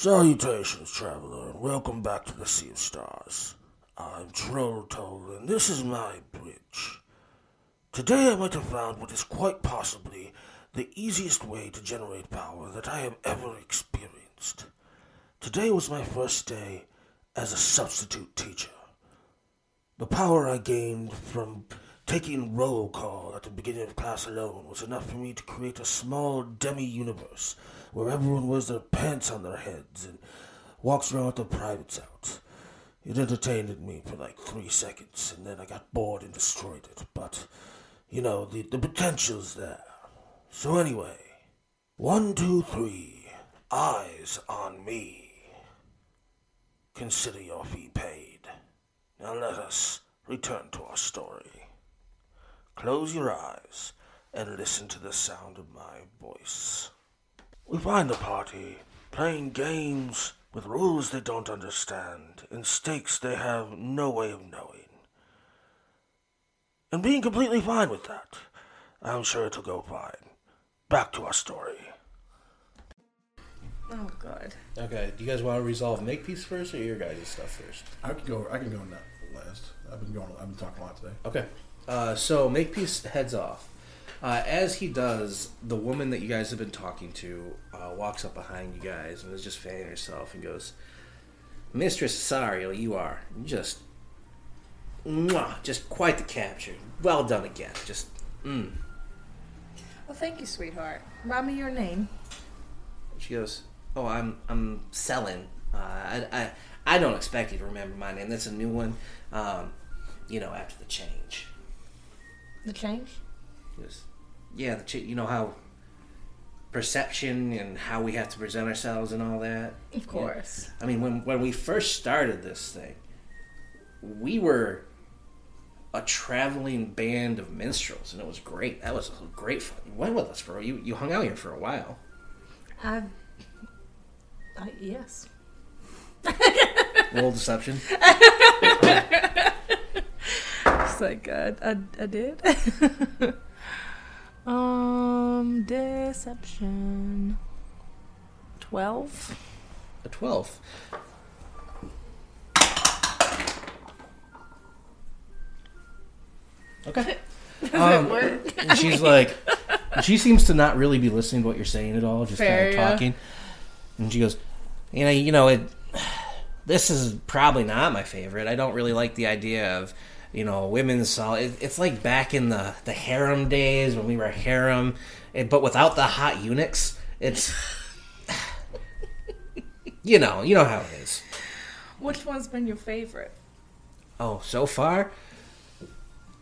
Salutations, traveler, and welcome back to the Sea of Stars. I'm Troll Toll, and this is my bridge. Today I might have found what is quite possibly the easiest way to generate power that I have ever experienced. Today was my first day as a substitute teacher. The power I gained from taking roll call at the beginning of class alone was enough for me to create a small demi universe where everyone wears their pants on their heads and walks around with their privates out. It entertained me for like three seconds, and then I got bored and destroyed it. But, you know, the, the potential's there. So, anyway, one, two, three, eyes on me. Consider your fee paid. Now let us return to our story. Close your eyes and listen to the sound of my voice. We find the party playing games with rules they don't understand and stakes they have no way of knowing. And being completely fine with that. I'm sure it'll go fine. Back to our story. Oh god. Okay, do you guys want to resolve Makepeace first or your guys' stuff first? I can go. I can go that last. I've been going. I've been talking a lot today. Okay. Uh, so Makepeace heads off. Uh, as he does, the woman that you guys have been talking to uh, walks up behind you guys and is just fanning herself and goes, Mistress Sario, you are just, mwah, just quite the capture. Well done again. Just, mm. Well, thank you, sweetheart. Remind me your name. She goes, "Oh, I'm I'm selling. Uh, I, I I don't expect you to remember my name. That's a new one. Um, you know, after the change. The change? Goes, yeah, the ch- you know how perception and how we have to present ourselves and all that. Of course. I mean, when when we first started this thing, we were a traveling band of minstrels, and it was great. That was great fun. You went with us, bro. You you hung out here for a while. I. I uh, yes. Roll deception. It's like I, I, I did. um, deception. Twelve. A twelve. Okay. Does Um, and she's like, she seems to not really be listening to what you're saying at all, just Fair, kind of yeah. talking. And she goes, you know, you know, it. This is probably not my favorite. I don't really like the idea of, you know, women's sol It, it's like back in the the harem days when we were harem, and, but without the hot eunuchs. It's, you know, you know how it is. Which one's been your favorite? Oh, so far,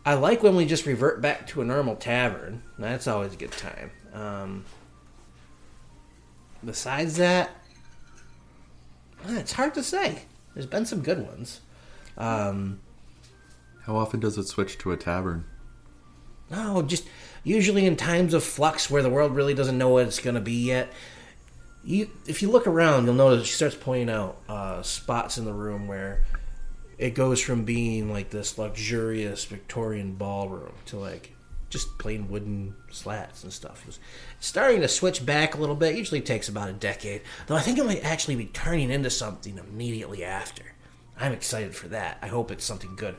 I like when we just revert back to a normal tavern. That's always a good time. Um, besides that, eh, it's hard to say. There's been some good ones. Um, How often does it switch to a tavern? no, just usually in times of flux where the world really doesn't know what it's going to be yet. You, if you look around, you'll notice she starts pointing out uh, spots in the room where it goes from being like this luxurious Victorian ballroom to like just plain wooden slats and stuff. It's starting to switch back a little bit. Usually takes about a decade, though. I think it might actually be turning into something immediately after. I'm excited for that. I hope it's something good.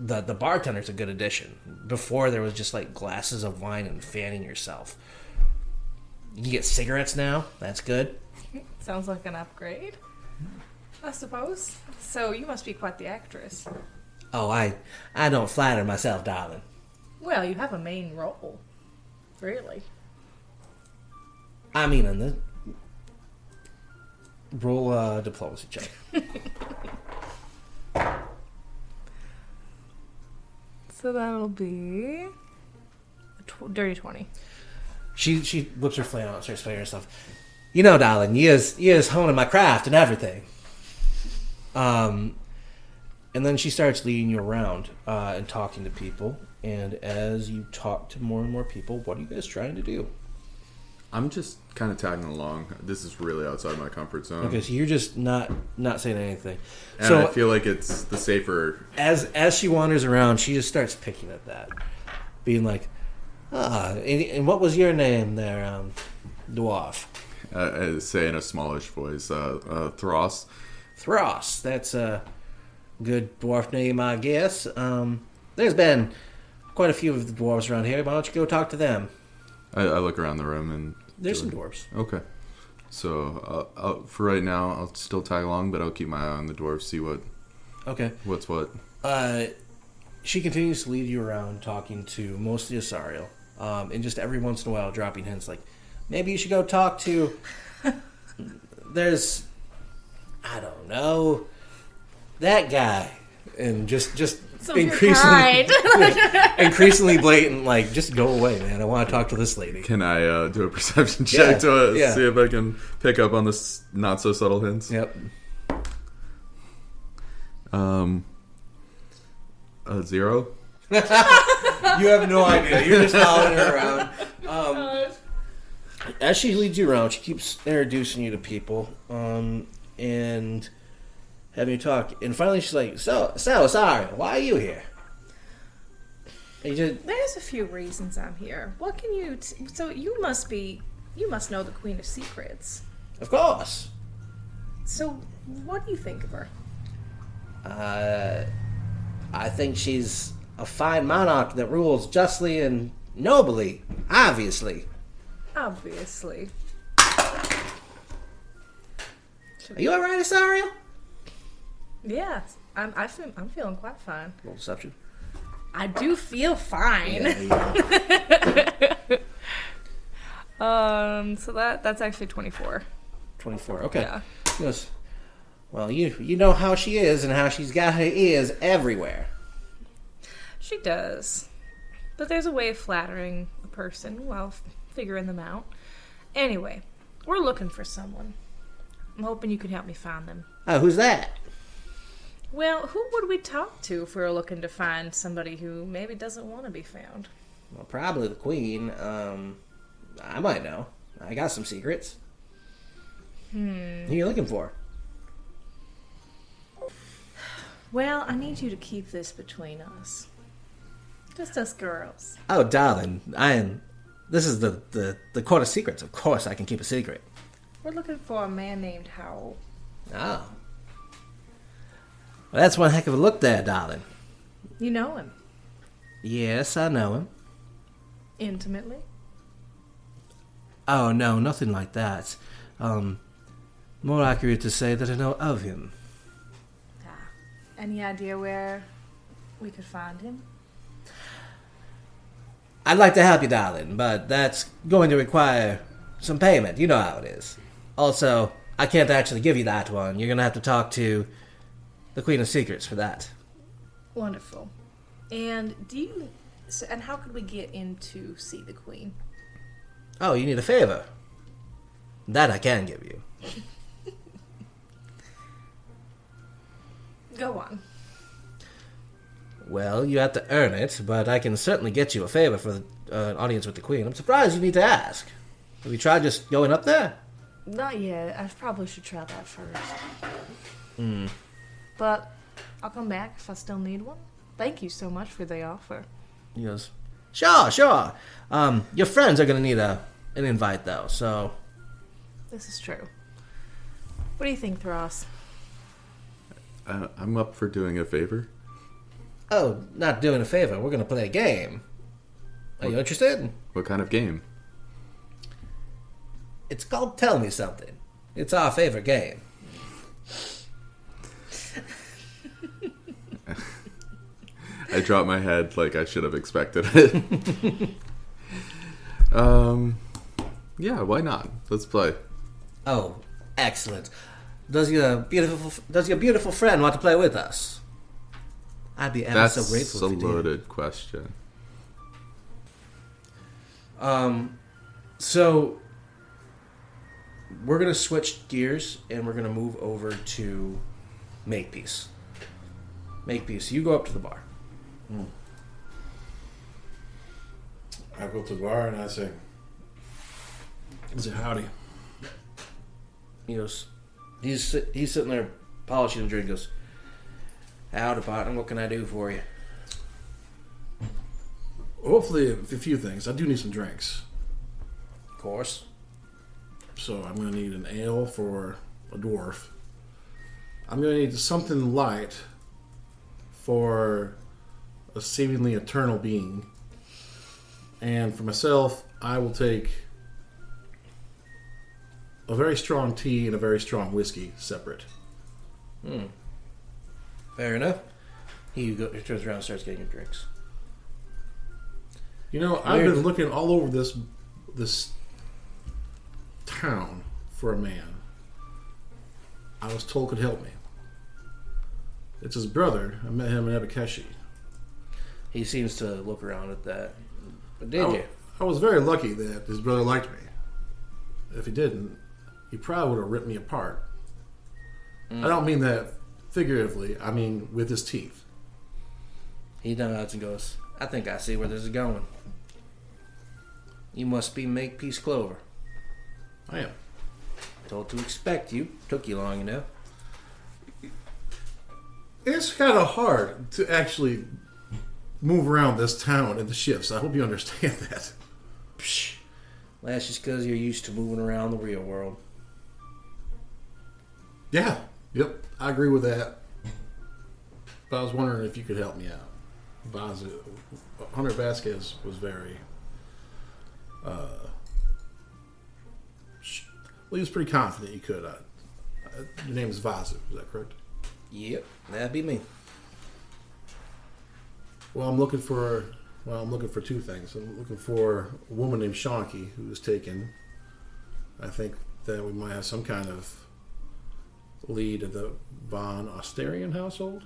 The the bartender's a good addition. Before there was just like glasses of wine and fanning yourself. You get cigarettes now. That's good. Sounds like an upgrade. I suppose. So you must be quite the actress. Oh, I I don't flatter myself, darling. Well, you have a main role. Really? I mean, in the roll a uh, diplomacy check. So that'll be a dirty twenty. She she whips her flannel out and starts playing herself. You know, darling, you is you is honing my craft and everything. Um, and then she starts leading you around uh, and talking to people. And as you talk to more and more people, what are you guys trying to do? I'm just kind of tagging along. This is really outside my comfort zone. Okay, so you're just not not saying anything. And so I feel like it's the safer. as as she wanders around, she just starts picking at that, being like, "Ah, and, and what was your name there, um, dwarf?" uh, I say in a smallish voice, uh, uh, Thross. Thross. That's a good dwarf name, I guess. Um, there's been quite a few of the dwarves around here. Why don't you go talk to them? I, I look around the room and There's some dwarves. Okay. So uh, I'll, for right now, I'll still tag along, but I'll keep my eye on the dwarves, see what Okay. what's what. Uh, she continues to lead you around, talking to mostly Asariel, um, and just every once in a while dropping hints like, maybe you should go talk to. There's, I don't know, that guy, and just just Some of your increasingly kind. increasingly blatant. Like, just go away, man. I want to talk to this lady. Can I uh, do a perception check Yeah, to uh, yeah. see if I can pick up on this not so subtle hints? Yep. Um, a zero. You have no idea. You're just following her around. Um, as she leads you around, she keeps introducing you to people, um, and having you talk. And finally, she's like, "So, so sorry. Why are you here?" And you just, There's a few reasons I'm here. What can you? T- so you must be. You must know the Queen of Secrets. of course. So what do you think of her? Uh, I think she's a fine monarch that rules justly and nobly. Obviously. Obviously. Are you all right, Asariel? Yeah, I'm. I feel, I'm feeling quite fine. A little deception. I do feel fine. Yeah, you- Um. So that that's actually 24. Twenty-four. Okay. Yeah. Goes, well, you you know how she is and how she's got her ears everywhere. She does. But there's a way of flattering a person while f- figuring them out. Anyway, we're looking for someone. I'm hoping you can help me find them. Oh, who's that? Well, who would we talk to if we were looking to find somebody who maybe doesn't want to be found? Well, probably the queen. Um, I might know. I got some secrets. Hmm. Who are you looking for? Well, I need you to keep this between us. Just us girls. Oh, darling, I am. This is the the the court of secrets. Of course, I can keep a secret. We're looking for a man named Howell. Oh. Well, that's one heck of a look there, darling. You know him Yes, I know him. intimately. Oh no, nothing like that. Um, more accurate to say that I know of him. Ah. Any idea where we could find him? I'd like to help you, darling, but that's going to require some payment. You know how it is. Also, I can't actually give you that one. You're gonna have to talk to the Queen of Secrets for that. Wonderful. And do you? So, and how could we get in to see the queen? Oh, you need a favor. That I can give you. Go on. Well, you have to earn it, but I can certainly get you a favor for the, uh, an audience with the Queen. I'm surprised you need to ask. Have you tried just going up there? Not yet. I probably should try that first. But I'll come back if I still need one. Thank you so much for the offer. He goes, Sure, sure. Um, your friends are gonna need a an invite though, so This is true. What do you think, Thross? Uh, I'm up for doing a favor. oh, not doing a favor. We're gonna play a game. Are you interested? What kind of game? It's called Tell Me Something. It's our favorite game. I dropped my head like I should have expected it. um, yeah, why not? Let's play. Oh, excellent. Does your beautiful does your beautiful friend want to play with us? I'd be ever That's so grateful That's a loaded question. Um, so we're gonna switch gears and we're gonna move over to Makepeace. Makepeace, you go up to the bar. Hmm. I go to the bar and I say, I say howdy. He goes, he's he's sitting there polishing a drink. Goes, howdy, partner. What can I do for you? Hopefully, a few things. I do need some drinks. Of course. So I'm going to need an ale for a dwarf. I'm going to need something light for a seemingly eternal being. And for myself, I will take a very strong tea and a very strong whiskey separate. Hmm. Fair enough. He, go, he turns around and starts getting drinks. You know, I've been looking all over this this town for a man. I was told could help me. It's his brother. I met him in Abakeshi. He seems to look around at that. But did I, you? I was very lucky that his brother liked me. If he didn't, he probably would have ripped me apart. I don't mean that figuratively. I mean with his teeth. He nods and goes, I think I see where this is going. You must be Makepeace Clover. I am. Told to expect you. Took you long enough. It's kind of hard to actually move around this town in the shifts. I hope you understand that. Psh. Well, that's just because you're used to moving around the real world. Yeah. Yep. I agree with that. But I was wondering if you could help me out. Vaz- Hunter Vasquez was very. Uh, well, he was pretty confident you could. Uh, uh, your name is Vazu, is that correct? Yep, that'd be me. Well, I'm looking for. Well, I'm looking for two things. I'm looking for a woman named Shawnee who was taken. I think that we might have some kind of lead of the Von Osterian household.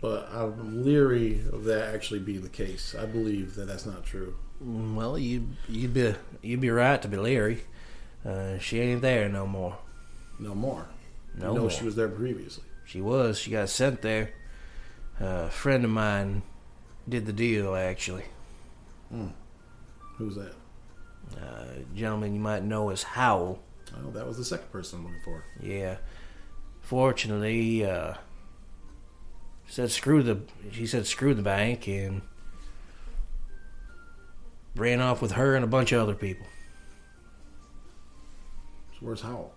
But I'm leery of that actually being the case. I believe that that's not true. Well, you you'd be you'd be right to be leery. Uh, she ain't there no more. No more. No you know more. she was there previously. She was. She got sent there. Uh, a friend of mine did the deal, actually. Who's that? Uh, gentleman you might know as Howell. Oh, that was the second person I'm looking for. Yeah. Fortunately, uh, said screw the. She said screw the bank and ran off with her and a bunch of other people. So where's Howell?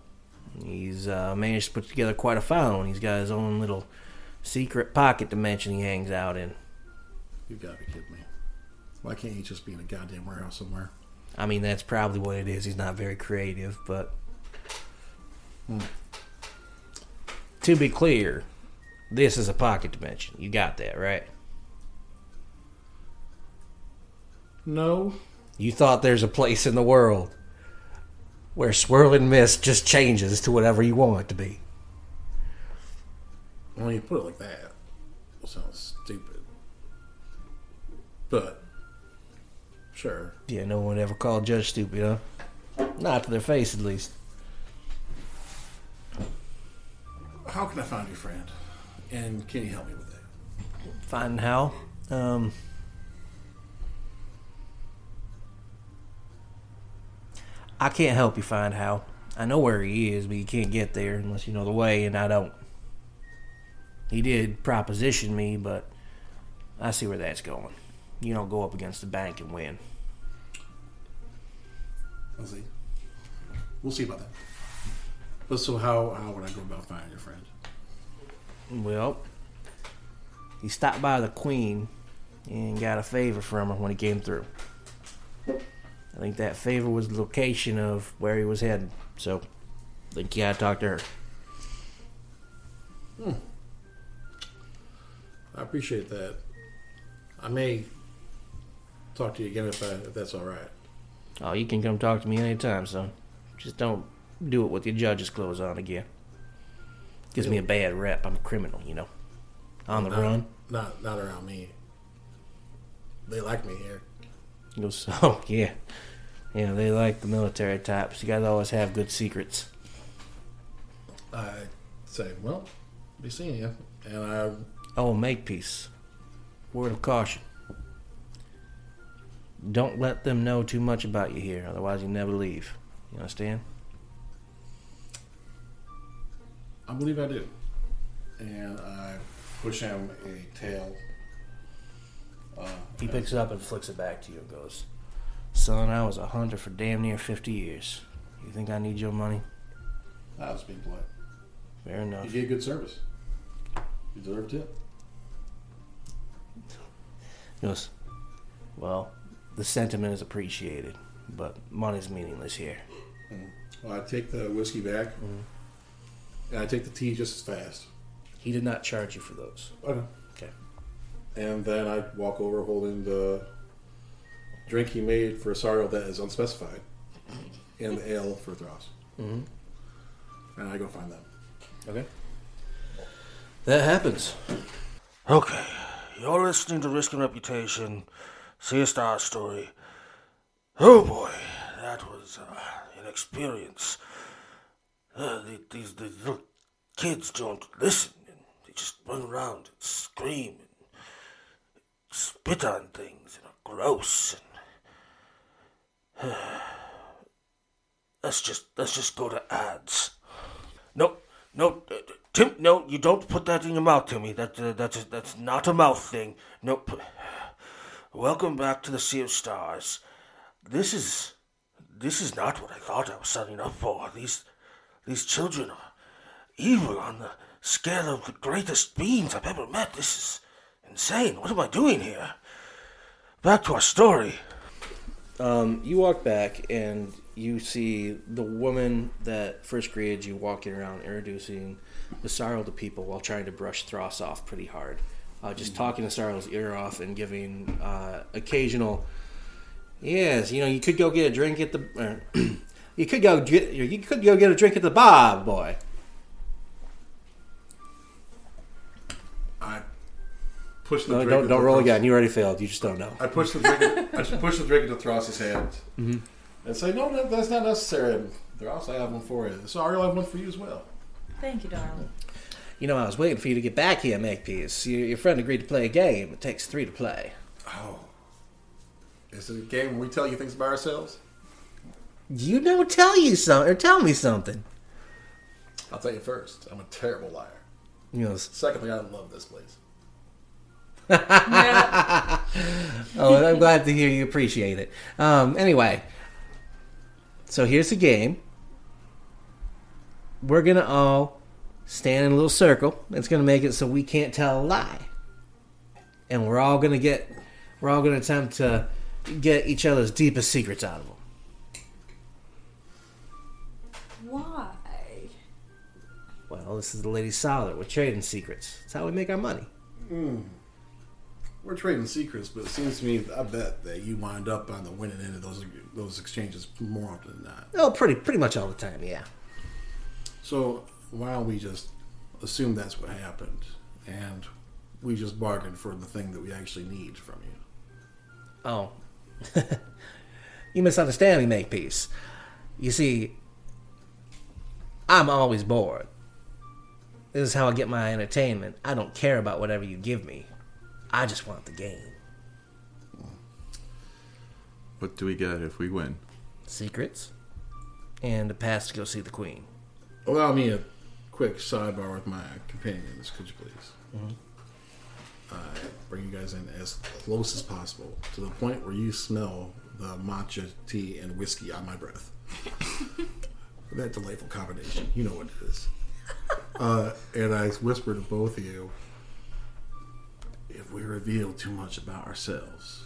He's uh, managed to put together quite a and he's got his own little secret pocket dimension he hangs out in. You've got to be kidding me. Why can't he just be in a goddamn warehouse somewhere? I mean, that's probably what it is. He's not very creative, but. Hmm. To be clear, this is a pocket dimension. You got that, right? No. You thought there's a place in the world where swirling mist just changes to whatever you want it to be. When you put it like that, it sounds stupid. But sure. Yeah, no one ever called Judge stupid, huh? Not to their face, at least. How can I find your friend? And can you help me with that? Finding how? Um. I can't help you find how. I know where he is, but you can't get there unless you know the way, and I don't. He did proposition me, but I see where that's going. You don't go up against the bank and win. I'll see. We'll see about that. But so how how would I go about finding your friend? Well, he stopped by the Queen and got a favor from her when he came through. I think that favor was the location of where he was heading, so I think you gotta talk to her. Hmm. I appreciate that. I may talk to you again if I, if that's all right. Oh, you can come talk to me anytime, son. Just don't do it with your judge's clothes on again. Gives me a bad rep. I'm a criminal, you know. On the Not- run. Not not around me. They like me here. He goes, oh, yeah. Yeah, they like the military types. You guys always have good secrets. I say, well, be seeing you, and I Oh, Makepeace. Word of caution. Don't let them know too much about you here, otherwise you never leave. You understand? I believe I do. And I push him a tail. Uh, He picks it up and flicks it back to you and goes, Son, I was a hunter for damn near 50 years. You think I need your money? I was being polite. Fair enough. You gave good service. You deserved it. He goes, Well, the sentiment is appreciated, but money's meaningless here. Well, I take the whiskey back, and I take the tea just as fast. He did not charge you for those. Okay. Okay. And then I walk over holding the drink he made for Sario that is unspecified, and the ale for Thross. Mhm. And I go find them. Okay. That happens. Okay, you're listening to Risk and Reputation, See a Star Story. Oh boy, that was uh, an experience. Uh, these, these little kids don't listen, and they just run around and scream and spit on things and are gross. And let's just let's just go to ads. Nope, no, uh, Tim, no, you don't put that in your mouth, Timmy. That uh, that's that's not a mouth thing. Nope. Welcome back to the Sea of Stars. This is this is not what I thought I was signing up for. These these children are evil on the scale of the greatest beings I've ever met. This is insane. What am I doing here? Back to our story. Um, you walk back and you see the woman that first greeted you walking around introducing the sorrow to people while trying to brush Thross off pretty hard. Uh, just talking to Sorrow's ear off and giving uh, occasional, yes, you know, you could go get a drink at the, you could go get, you could go get a drink at the bar, boy. I push the No, drink. don't don't roll Thross- again. You already failed. You just don't know. I push the drink. I push the drink into Thross's hand Mm-hmm. and say, "No, no, that's not necessary. And Thross, I have one for you. Sario, I have one for you as well." Thank you, darling. You know, I was waiting for you to get back here, Makepeace. Your, your friend agreed to play a game. It takes three to play. Oh, is it a game where we tell you things about ourselves? You know, tell you something, or tell me something. I'll tell you first. I'm a terrible liar. You know, Secondly, I love this place. Oh, I'm glad to hear you appreciate it. Um, anyway, so here's the game. We're gonna all stand in a little circle. It's gonna make it so we can't tell a lie, and we're all gonna get, we're all gonna attempt to get each other's deepest secrets out of them. Why? Well, this is the Ladies Salon. We're trading secrets. That's how we make our money. Hmm. We're trading secrets, but it seems to me, I bet that you wind up on the winning end of those those exchanges more often than not. Oh, pretty pretty much all the time, yeah. So why don't we just assume that's what happened, and we just bargain for the thing that we actually need from you? Oh. you misunderstand me, Makepeace. You see, I'm always bored. This is how I get my entertainment. I don't care about whatever you give me. I just want the game. What do we get if we win? Secrets. And a pass to go see the queen. Allow me a quick sidebar with my companions, could you please? Uh, bring you guys in as close as possible to the point where you smell the matcha tea and whiskey on my breath. that delightful combination. You know what it is. Uh, and I whisper to both of you if we reveal too much about ourselves,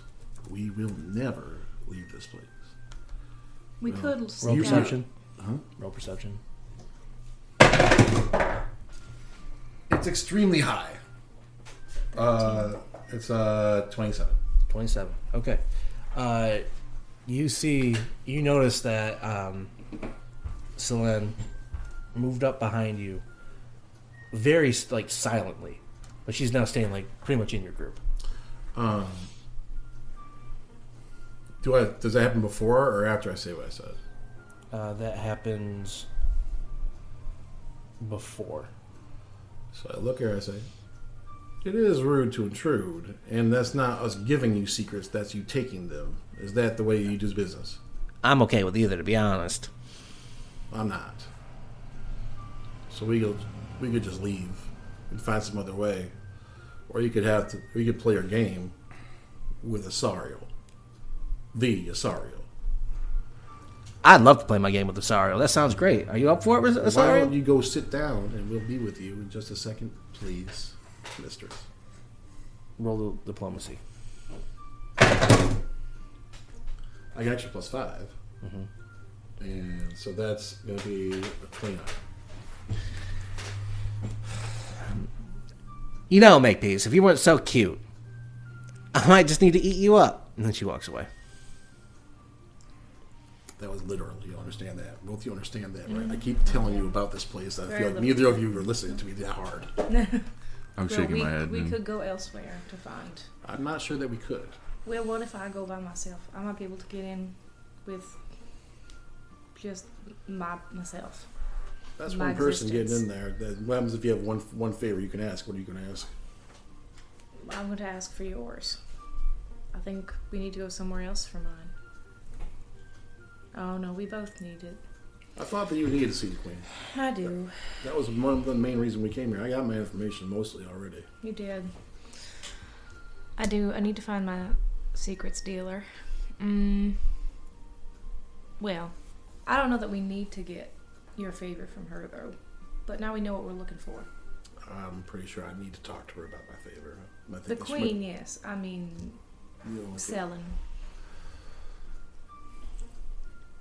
we will never leave this place. We could Roll sneak out. perception. Huh? Roll perception. It's extremely high. Uh, it's uh, 27. 27. Okay. Uh, you see, you notice that um, Selene moved up behind you very, like, silently. But she's now staying, like, pretty much in your group. Um, do I? Does that happen before or after I say what I said? Uh, that happens before. So I look at her and I say, "It is rude to intrude, and that's not us giving you secrets. That's you taking them. Is that the way you do business? I'm okay with either, to be honest. I'm not. So we could we could just leave and find some other way, or you could have to. We could play our game with Asario, the Asario. I'd love to play my game with Rosario. That sounds great. Are you up for it, Ros- Why don't you go sit down and we'll be with you in just a second, please, mistress. Roll the diplomacy. I got you plus 5 mm-hmm. And so that's going to be a cleanup. You know, Makepeace, if you weren't so cute, I might just need to eat you up. And then she walks away. That was literal. You understand that? Both you understand that, right? Mm-hmm. I keep telling you about this place. I Very feel like little. neither of you are listening to me that hard. I'm Well, shaking we, my head. we and- could go elsewhere to find. I'm not sure that we could. Well, what if I go by myself? I might be able to get in with just my myself. That's My one person existence. getting in there. That, what happens if you have one one favor you can ask? What are you going to ask? I'm going to ask for yours. I think we need to go somewhere else for mine. Oh no, we both need it. I thought that you needed to see the queen. I do. That was one of the main reason we came here. I got my information mostly already. You did. I do. I need to find my secrets dealer. Mm. Well, I don't know that we need to get your favor from her though. But now we know what we're looking for. I'm pretty sure I need to talk to her about my favor. The queen, yes. I mean, you know, selling. It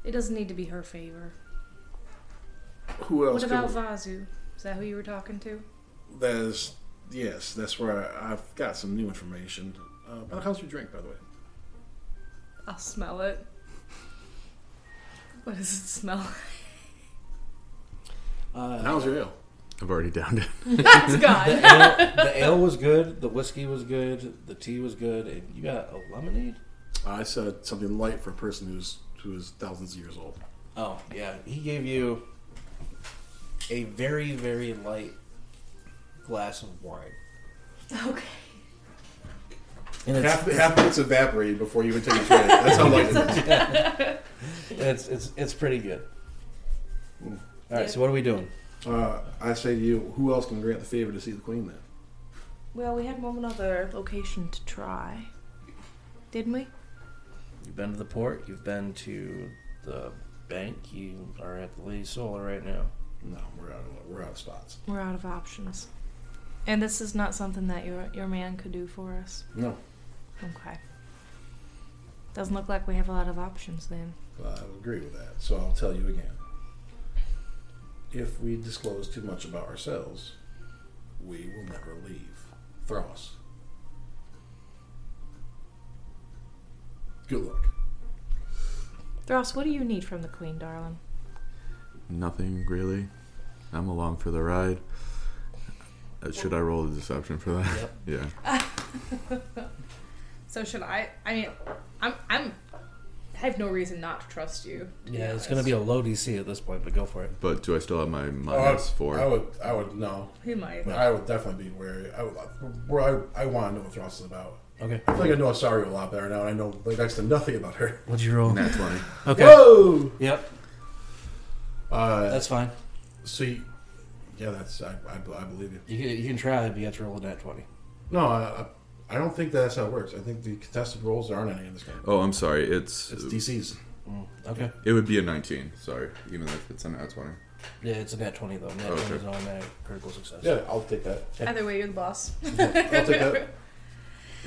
doesn't need to be her favor. who else? What about could- Vazu? Is that who you were talking to? That is, yes, that's where I, I've got some new information. Uh, how's your drink, by the way? I'll smell it. What does it smell? And how's your ale? I've already downed it. That's gone. ale, the ale was good. The whiskey was good. The tea was good. And you got a lemonade? I said something light for a person who's who is thousands of years old. Oh, yeah. He gave you a very, very light glass of wine. Okay. And it's, Half, half of it's evaporated before you even take a drink. That's how light it is. it's, it's, it's pretty good. All right, so what are we doing? Uh, I say to you, who else can grant the favor to see the queen then? Well, we had one other location to try. Didn't we? You've been to the port. You've been to the bank. You are at the Ladies Salon right now. No, we're out of we're out of spots. We're out of options. And this is not something that your your man could do for us. No, Okay. Doesn't look like we have a lot of options then. I would agree with that. So I'll tell you again. If we disclose too much about ourselves, we will never leave. Thross. Good luck. Ross, what do you need from the queen, darling? Nothing really. I'm along for the ride. Uh, Should I roll a deception for that? Yep. Yeah. So should I? I mean, I'm I'm. I have no reason not to trust you. to Yeah, it's going to be honest. a low DC at this point, but go for it. But do I still have my Oh, minus four? I would. I would no. He might. I would definitely be wary. I would. Where I, I want to know what Thross is about. Okay. I feel like I know Asario a lot better now. and I know like next to nothing about her. What'd you roll? Nat 20. Okay. Whoa. Yep, Uh, that's fine. so, you, yeah, that's I, I, I believe you. You can, you can try, but you have to roll a nat 20. No, I, I, I don't think that's how it works. I think the contested rolls there aren't any in this game. Oh, I'm sorry. It's, It's DCs. Okay. it would be a 19. Sorry, even if it's a nat 20. Yeah, it's a nat 20, though. Nat Okay. 20 is an automatic critical success. Yeah, I'll take that. Either way, you're the boss. I'll take that.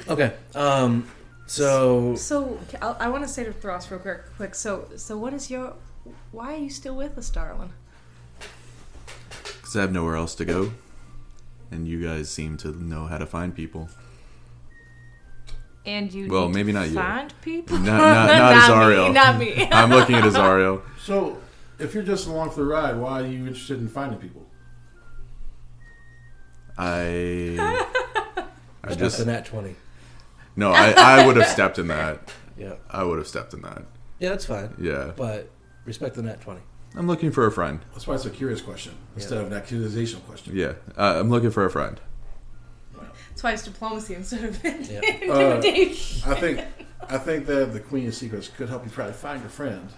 Okay. Um, so, So I, I want to say to Thross real quick. Quick. So so what is your? Why are you still with us, darling? Because I have nowhere else to go. And you guys seem to know how to find people. And you Well, need maybe to not you. find people. Not- not- not Azario. Me, not me. I'm looking at Azario. So, if you're just along for the ride, why are you interested in finding people? I. I just just. a nat 20. No, I, I would have stepped in that. Yeah. I would have stepped in that. Yeah, that's fine. Yeah. But respect the nat 20. I'm looking for a friend. That's why it's a curious question instead of an accusational question. Yeah. Uh, I'm looking for a friend. That's why it's diplomacy instead of Uh, intimidation. I think I think that the Queen of Secrets could help you try to find your friend.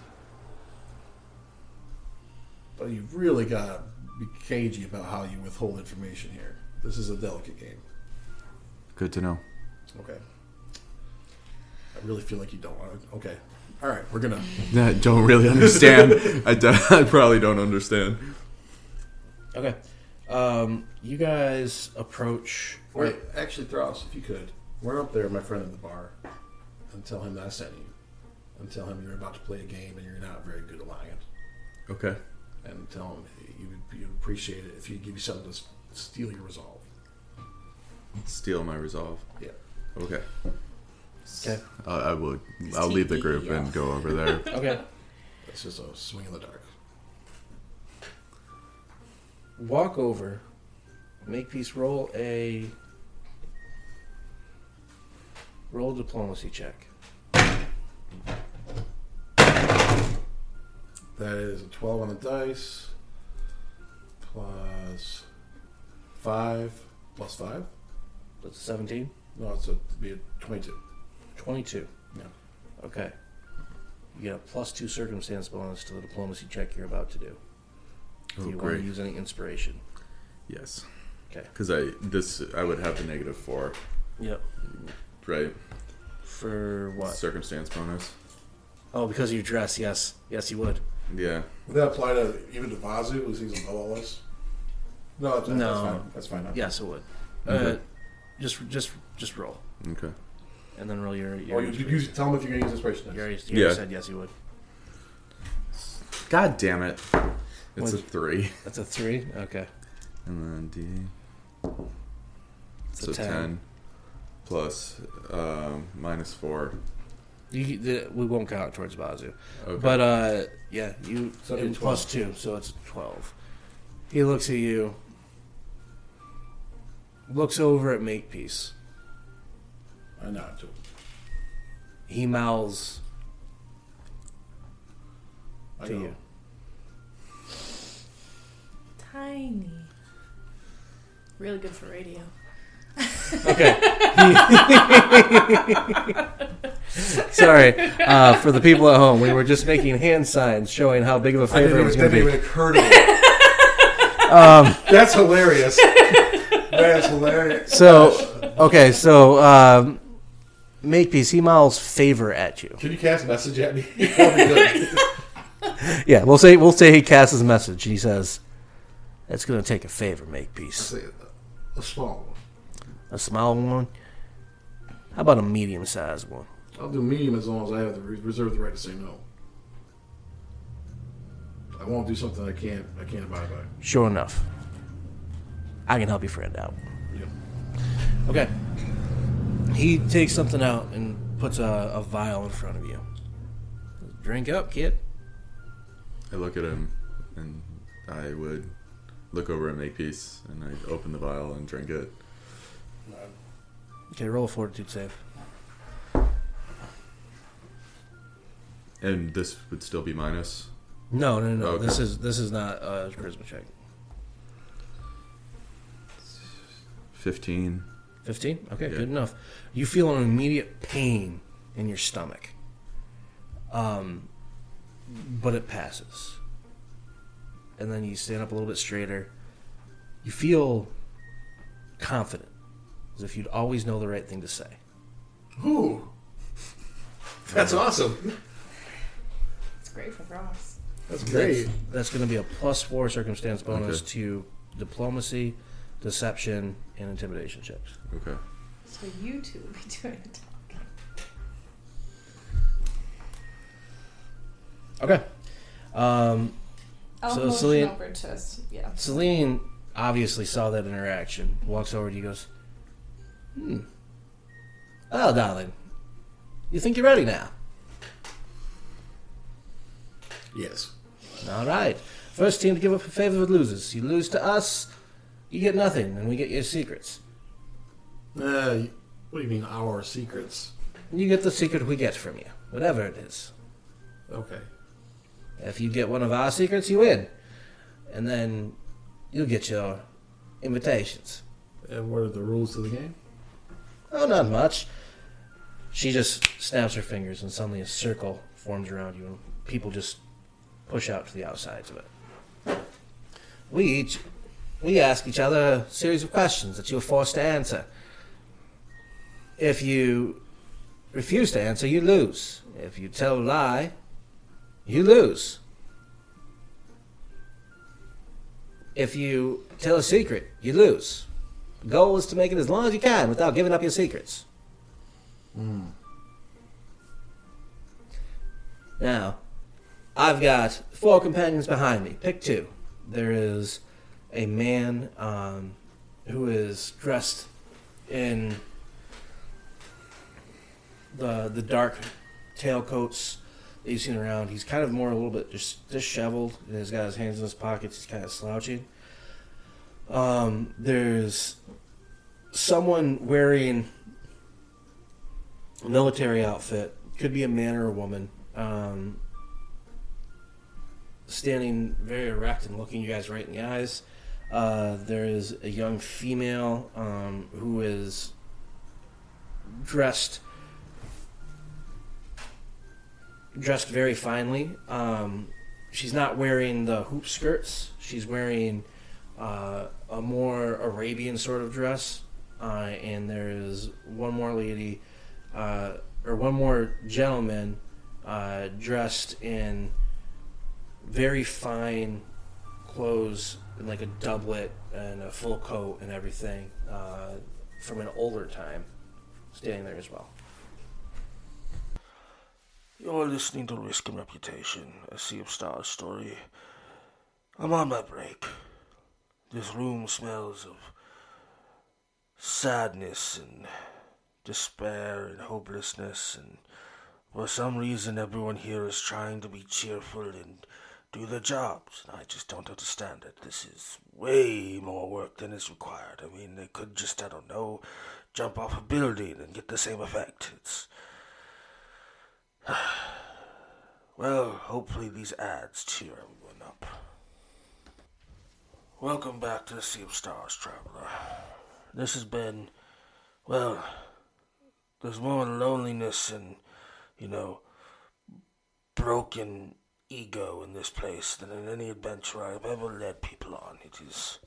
But you really gotta be cagey about how you withhold information here. This is a delicate game. Good to know. Okay. I really feel like you don't want to. Okay. All right, we're gonna. I don't really understand. I, d- I probably don't understand. Okay. Um, you guys approach. Wait, actually, Thross, if you could, run up there, my friend in the bar, and tell him that I sent you, and tell him you're about to play a game and you're not very good at lying, Okay. and tell him you would, you would appreciate it if he'd give you something to s- steel your resolve. Steel my resolve. Yeah. Okay. Okay. I, I would. I'll leave the group and go over there. Okay. It's just a swing in the dark. Walk over. Makepeace. Roll a. Roll a diplomacy check. That is a 12 on the dice, plus 5, plus 5? That's a seventeen. No, it's a, it'd be a 22. Twenty-two. Yeah. Okay. You get a plus two circumstance bonus to the diplomacy check you're about to do. Oh, Do you want great. to use any inspiration? Yes. Okay. Because I this I would have the negative four, Yep. right? For what? Circumstance bonus. Oh, because of your dress. Yes. Yes, you would. Yeah. Would that apply to even to Vazu, who's he's above all this? No, that's, No. that's fine. That's fine. Yes, it would. Okay. Uh, just, just, just roll, Okay. And then roll your. your Or you, you, you tell him if you're going to use inspiration. You dice. already, you already Yeah. said yes, you would. God damn it! It's a What'd- three, That's a three. Okay. and then D. It's So a ten. ten plus um, minus four. You, the, we won't count towards Vazu. Okay. But uh, yeah, you So it'd be and plus two, so it's twelve. He looks at you. Looks over at Makepeace. I nod to him. He mouths I to go, you. Tiny. Really good for radio. Okay. Sorry, uh, for the people at home, we were just making hand signs showing how big of a I favor didn't it was even, going didn't to even be. occur to me. Um, That's hilarious. That's hilarious. so, okay, so um, Makepeace, he mouths favor at you. Can you cast a message at me? That'd be good. Yeah, we'll say we'll say he casts his message. He says, "It's going to take a favor, Makepeace. Say a small one. A small one. How about a medium-sized one? I'll do medium as long as I have the reserve the right to say no. I won't do something I can't I can't abide by. Sure enough, I can help your friend out." Yeah. Okay. He takes something out and puts a, a vial in front of you. Drink up, kid. I look at him, and I would look over at Makepeace, and I open the vial and drink it. Okay, roll a fortitude save. And this would still be minus. No, no, no. no. Okay. This is this is not a charisma check. Fifteen. 15? Okay, Yeah. good enough. You feel an immediate pain in your stomach. Um, but it passes. And then you stand up a little bit straighter. You feel confident, as if you'd always know the right thing to say. Ooh. That's awesome. It's great for Ross. That's That's, great. that's going to be a plus four circumstance bonus Okay. to diplomacy, deception, and intimidation checks. Okay. So you two will be doing the talking. Okay. Um, I'll So, motion Celine- over to. Yeah. Celine obviously saw that interaction, walks over to you, goes, Hmm. Well, darling, you think you're ready now? Yes. All right. First team to give up a favor with loses. You lose to us, you get nothing, and we get your secrets. Uh, what do you mean our secrets? You get the secret we get from you, whatever it is. Okay. If you get one of our secrets, you win. And then you'll get your invitations. And what are the rules of the game? Oh, not much. She just snaps her fingers, and suddenly a circle forms around you, and people just push out to the outsides of it. We each we ask each other a series of questions that you're forced to answer. If you refuse to answer, you lose. If you tell a lie, you lose. If you tell a secret, you lose. The goal is to make it as long as you can without giving up your secrets. Hmm. Now, I've got four companions behind me. Pick two. There is a man um, who is dressed in the the dark tailcoats that you've seen around. He's kind of more a little bit just disheveled. He's got his hands in his pockets. He's kind of slouching. Um, there's someone wearing a military outfit. Could be a man or a woman. Um, standing very erect and looking you guys right in the eyes. Uh, there is a young female um, who is dressed dressed very finely. Um, she's not wearing the hoop skirts. She's wearing uh, a more Arabian sort of dress. Uh, and there is one more lady, uh, or one more gentleman, uh, dressed in very fine clothes, like a doublet and a full coat and everything, uh, from an older time, standing there as well. You're listening to Risk and Reputation, a Sea of Stars story. I'm on my break. This room smells of sadness and despair and hopelessness, and for some reason, everyone here is trying to be cheerful and do their jobs. I just don't understand it. This is way more work than is required. I mean, they could just, I don't know, jump off a building and get the same effect. It's. Well, hopefully these ads cheer everyone up. Welcome back to the Sea of Stars, Traveler. This has been, well, there's more loneliness and, you know, broken ego in this place than in any adventure I've ever led people on. It is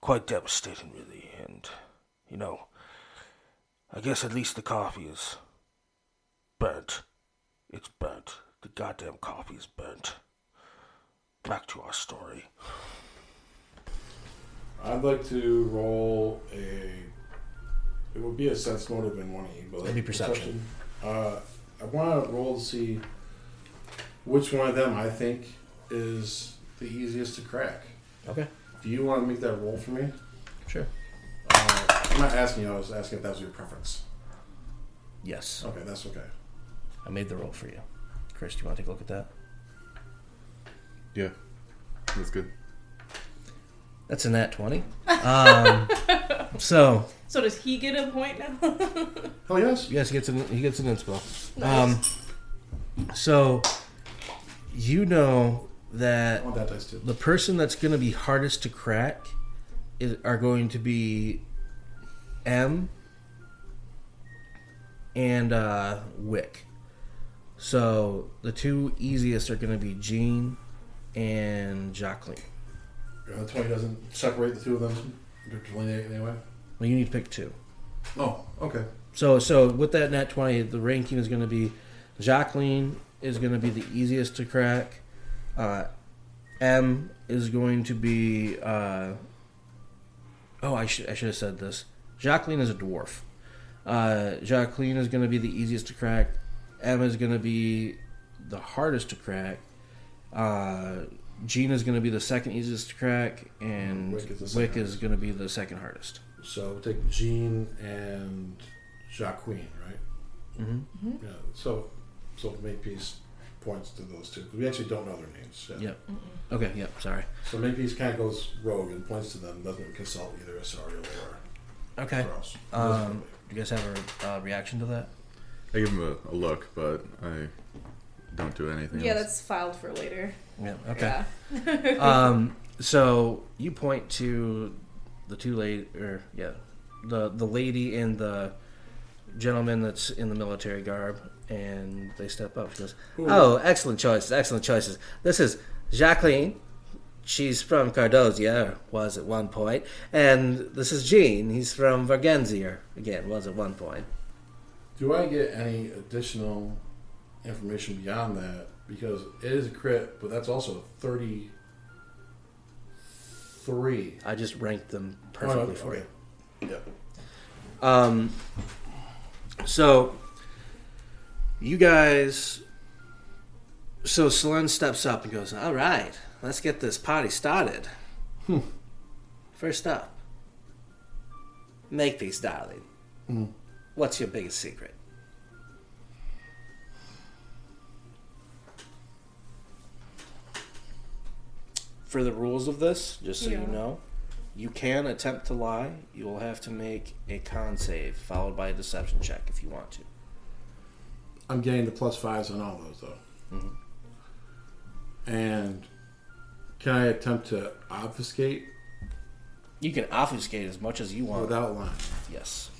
quite devastating, really, and, you know, I guess at least the coffee is burnt. It's burnt. The goddamn coffee is burnt. Back to our story. I'd like to roll a. It would be a sense motive in one E, but That'd be perception. Uh, I want to roll to see which one of them I think is the easiest to crack. Okay, Do you want to make that roll for me? sure. Uh, I'm not asking you. I was asking if that was your preference. Yes, Okay, that's okay. I made the roll for you. Chris, do you want to take a look at that? Yeah, that's good. That's a nat 20. Um, so, So does he get a point now? Oh yes. yes, he gets an, he gets an inspo. Nice. Um, so, you know that that the person that's going to be hardest to crack is, are going to be M and uh, Wick. So the two easiest are going to be Jean and Jacqueline. Uh, Twenty doesn't separate the two of them. Delineate anyway. Well, you need to pick two. Oh, okay. So so with that nat twenty, the ranking is going to be Jacqueline is going to be the easiest to crack. Uh, M is going to be. Uh, oh, I should I should have said this. Jacqueline is a dwarf. Uh, Jacqueline is going to be the easiest to crack. M is going to be the hardest to crack. Uh, Jean is going to be the second easiest to crack, and Wick is Wick is going to be the second hardest. So take Jean and Jacqueline, right? Mm-hmm. Yeah. So, so Makepeace points to those two. We actually don't know their names. yet. Yep. Okay. Yep. Sorry. So Makepeace kind of goes rogue and points to them. Doesn't consult either Asario or, Okay. or us. Um, you guys have a uh, reaction to that? I give him a, a look, but I don't do anything. yeah, else. that's filed for later. Yeah. Okay. Yeah. um, so you point to the two lady, or yeah, the the lady and the gentleman that's in the military garb, and they step up. She goes, "Oh, excellent choices, excellent choices. This is Jacqueline. She's from Cardosia, was at one point, and this is Jean. He's from Vargenzier, again, was at one point. Do I get any additional information beyond that? Because it is a crit, but that's also thirty-three. I just ranked them perfectly Oh, for you. Yep. Um, so you guys. So Selene steps up and goes, "All right, let's get this party started." Hmm. First up, Makepeace, darling. Hmm. What's your biggest secret? For the rules of this, just so you know, you can attempt to lie. You will have to make a con save followed by a deception check if you want to. I'm getting the plus fives on all those though. Mhm. And can I attempt to obfuscate You can obfuscate as much as you want. without lying? Yes.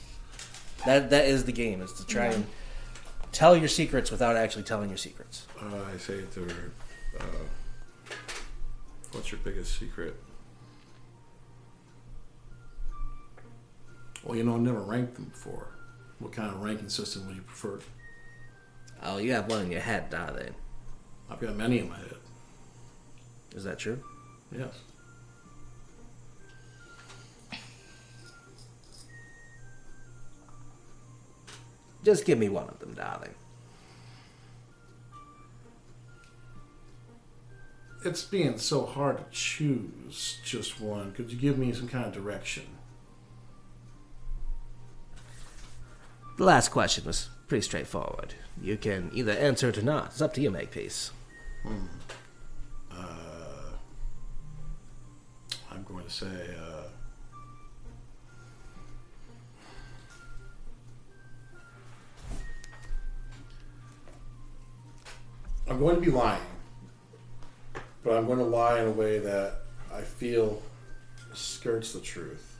That that is the game. Is to try and tell your secrets without actually telling your secrets. Uh, I say it to her, uh, "What's your biggest secret?" Well, you know, I've never ranked them before. What kind of ranking system would you prefer? Oh, you have one in your head, darling. I've got many in my head. Is that true? Yes. Just give me one of them, darling. It's being so hard to choose just one. Could you give me some kind of direction? The last question was pretty straightforward. You can either answer it or not. It's up to you, Makepeace. Uh, I'm going to say, uh, I'm going to be lying, but I'm going to lie in a way that I feel skirts the truth.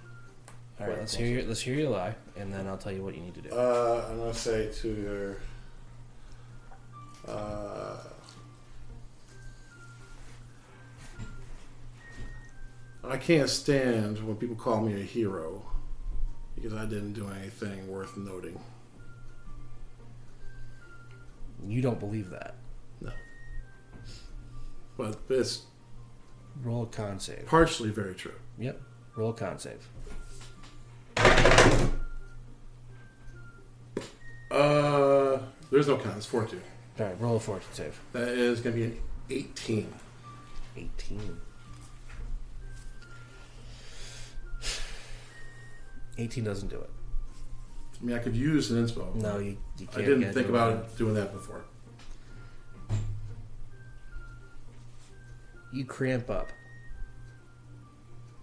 All right, let's hear your let's hear your lie, and then I'll tell you what you need to do. Uh, I'm going to say to her, uh, I can't stand when people call me a hero because I didn't do anything worth noting. You don't believe that. No. But it's Roll a con save. partially very true. Yep. Roll a con save. Uh, there's no count. It's 14. All right, roll a fortune save. That is going to be an 18. 18. 18 doesn't do it. I mean, I could use an inspo. No, you, you can't. I didn't think it. about doing that before. You cramp up.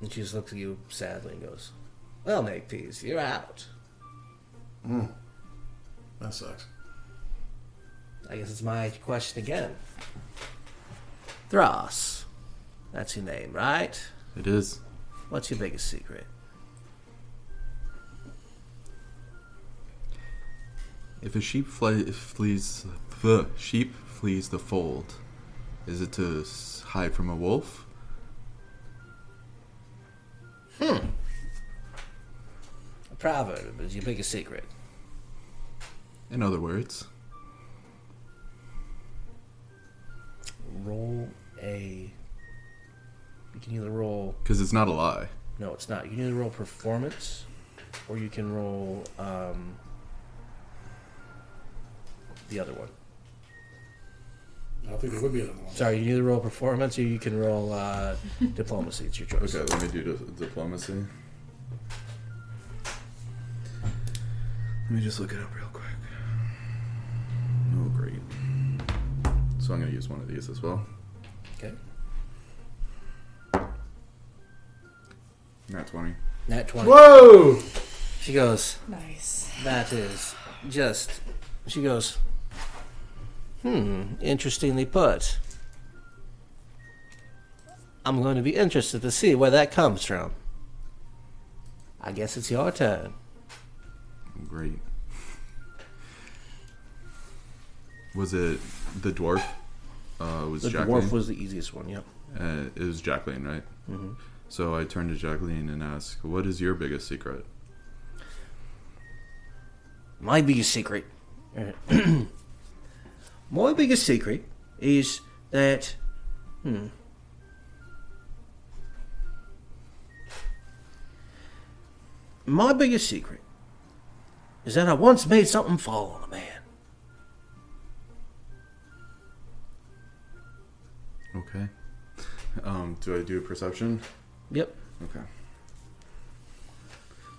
And she just looks at you sadly and goes, Well, Makepeace, you're out. Mm. That sucks. I guess it's my question again. Thross. That's your name, right? It is. What's your biggest secret? If a sheep fly, flees the sheep flees the fold, is it to hide from a wolf? Hmm. A proverb is your biggest secret. In other words, Roll a. You can either roll. because it's not a lie. No, it's not. You can either roll performance, or you can roll um, the other one. I don't think there would be another one. Sorry, you can either roll performance or you can roll uh, diplomacy. It's your choice. Okay, let me do di- diplomacy. Let me just look it up real quick. Oh, great. So I'm going to use one of these as well. Okay. Nat 20. Nat 20. Whoa! She goes, Nice. that is just. She goes, hmm, interestingly put. I'm going to be interested to see where that comes from. I guess it's your turn. Great. Was it the dwarf? Uh, was The Jacqueline? dwarf was the easiest one, yep. uh, it was Jacqueline, right? hmm So I turned to Jacqueline and asked, "What is your biggest secret?" my biggest secret. my biggest secret is that. Hmm. My biggest secret is that I once made something fall on a man. Okay. Um, do I do a perception? Yep. Okay.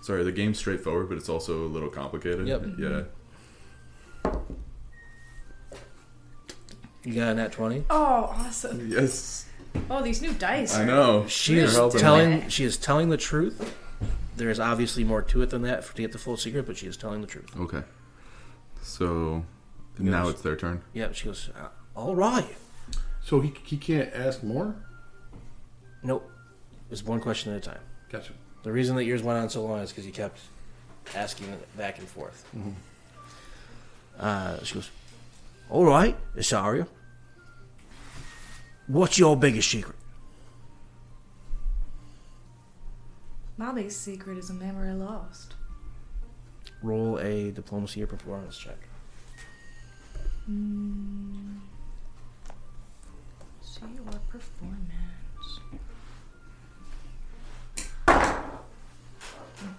Sorry, the game's straightforward, but it's also a little complicated. Yep. Yeah. You got a nat 20? Oh, awesome. Yes. Oh, these new dice. I are- know. She They're is helping. telling she is telling the truth. There is obviously more to it than that to get the full secret, but she is telling the truth. Okay. So now it's their turn. Yep, she goes, uh, all right. So he, he can't ask more? Nope. It's one question at a time. Gotcha. The reason that yours went on so long is because you kept asking it back and forth. Uh, she goes, all right, Isaria. What's your biggest secret? My biggest secret is a memory lost. Roll a diplomacy or performance check. See your performance.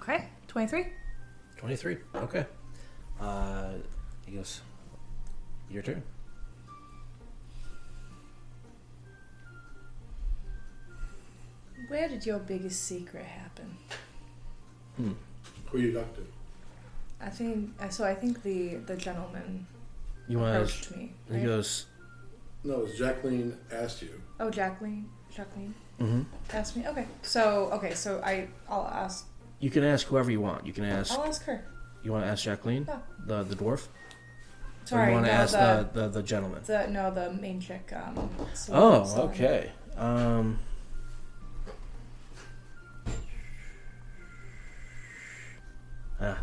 Okay, 23. 23. Okay. Uh, he goes, your turn. Where did your biggest secret happen? Who you talk to? I think so. I think the the gentleman You want to. approached me. He right? goes, No, it was Jacqueline asked you. "Oh, Jacqueline, Jacqueline mm-hmm. asked me." Okay, so okay, so I I'll ask. You can ask whoever you want. You can ask. I'll ask her. You want to ask Jacqueline, Yeah. the the dwarf, or Sorry, you want to no, ask the, the, the the gentleman? the no the main chick. Um, Oh, okay. Um. Ah.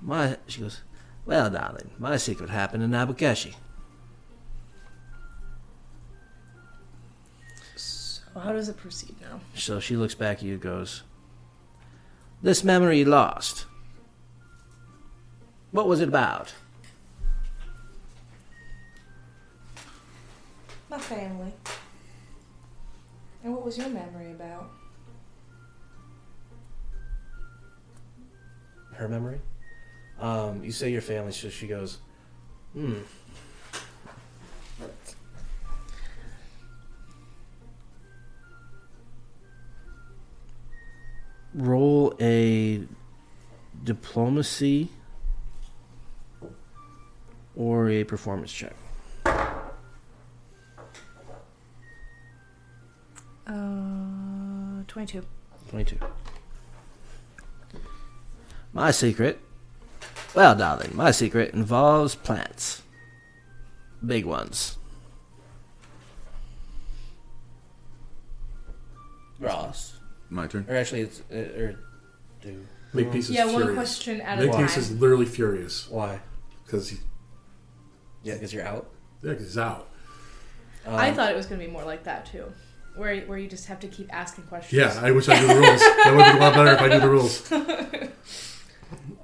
My she goes. Well, darling, my secret happened in Nabukeshi. So how does it proceed now? So she looks back at you, and goes, "This memory you lost. What was it about?" My family. And what was your memory about? her memory. Um, you say your family, so she goes, hmm. Roll a diplomacy or a performance check. Uh, twenty-two. 22. My secret. Well, darling, my secret involves plants. Big ones. Ross. My turn. Or actually, it's. Uh, or do. Make pieces Yeah, one question at a Make time. is literally furious Why? because he, Yeah, because you're out. yeah, 'cause he's out. I Um, thought it was gonna be more like that too, where where you just have to keep asking questions. Yeah, I wish I knew the rules. That would be a lot better if I knew the rules.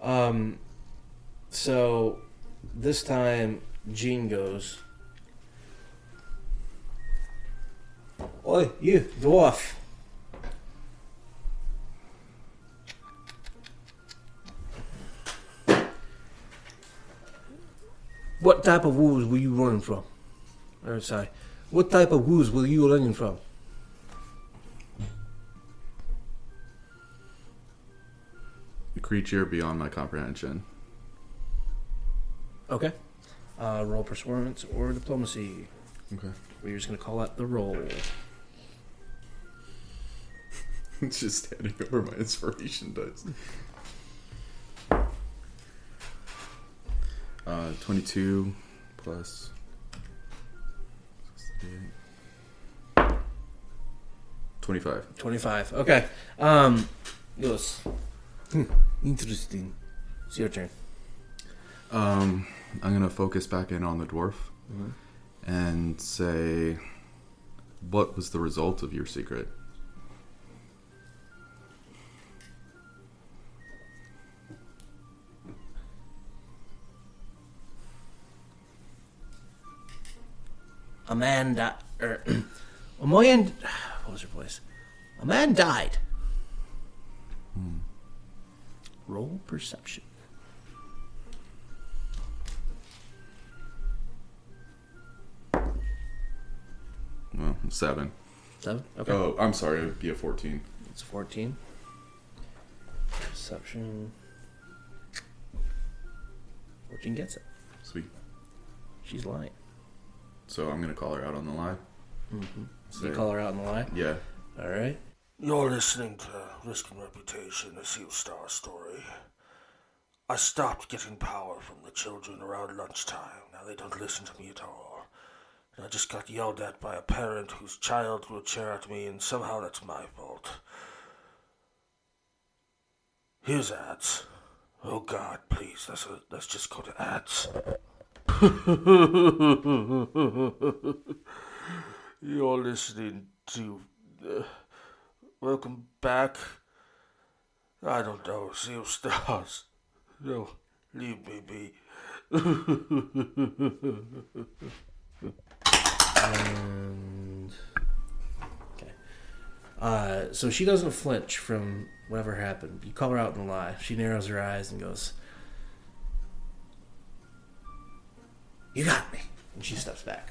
Um, so this time, Jean goes. Oi, you dwarf! What type of wolves were you running from? Or sorry, what type of wolves were you running from? A creature beyond my comprehension. Okay. Uh, roll performance or diplomacy. Okay. We're just gonna call that the roll. It's just standing over my inspiration dice. Uh, 22 plus. 25. 25. Okay. Um, goes. Hmm, interesting. It's your turn. Um, I'm gonna focus back in on the dwarf and say, what was the result of your secret? A man died. Er, a man. What was her voice? A man died. Roll perception. Well, seven. Seven. Okay. Oh, I'm sorry. It'd be a 14. It's 14. Perception. 14 gets it. Sweet. She's lying. So I'm gonna call her out on the lie. Mm-hmm. Say- You call her out on the lie? Yeah. All right. You're listening to Risk and Reputation, a Sea of Stars story. I stopped getting power from the children around lunchtime. Now they don't listen to me at all. And I just got yelled at by a parent whose child threw a chair at me, and somehow that's my fault. Here's ads. Oh God, please, let's, uh, let's just go to ads. You're listening to. Uh, welcome back. I don't know, Sea of Stars. No, leave me be. And okay. Uh, so she doesn't flinch from whatever happened. You call her out in the lie. She narrows her eyes and goes, "You got me." And she steps back.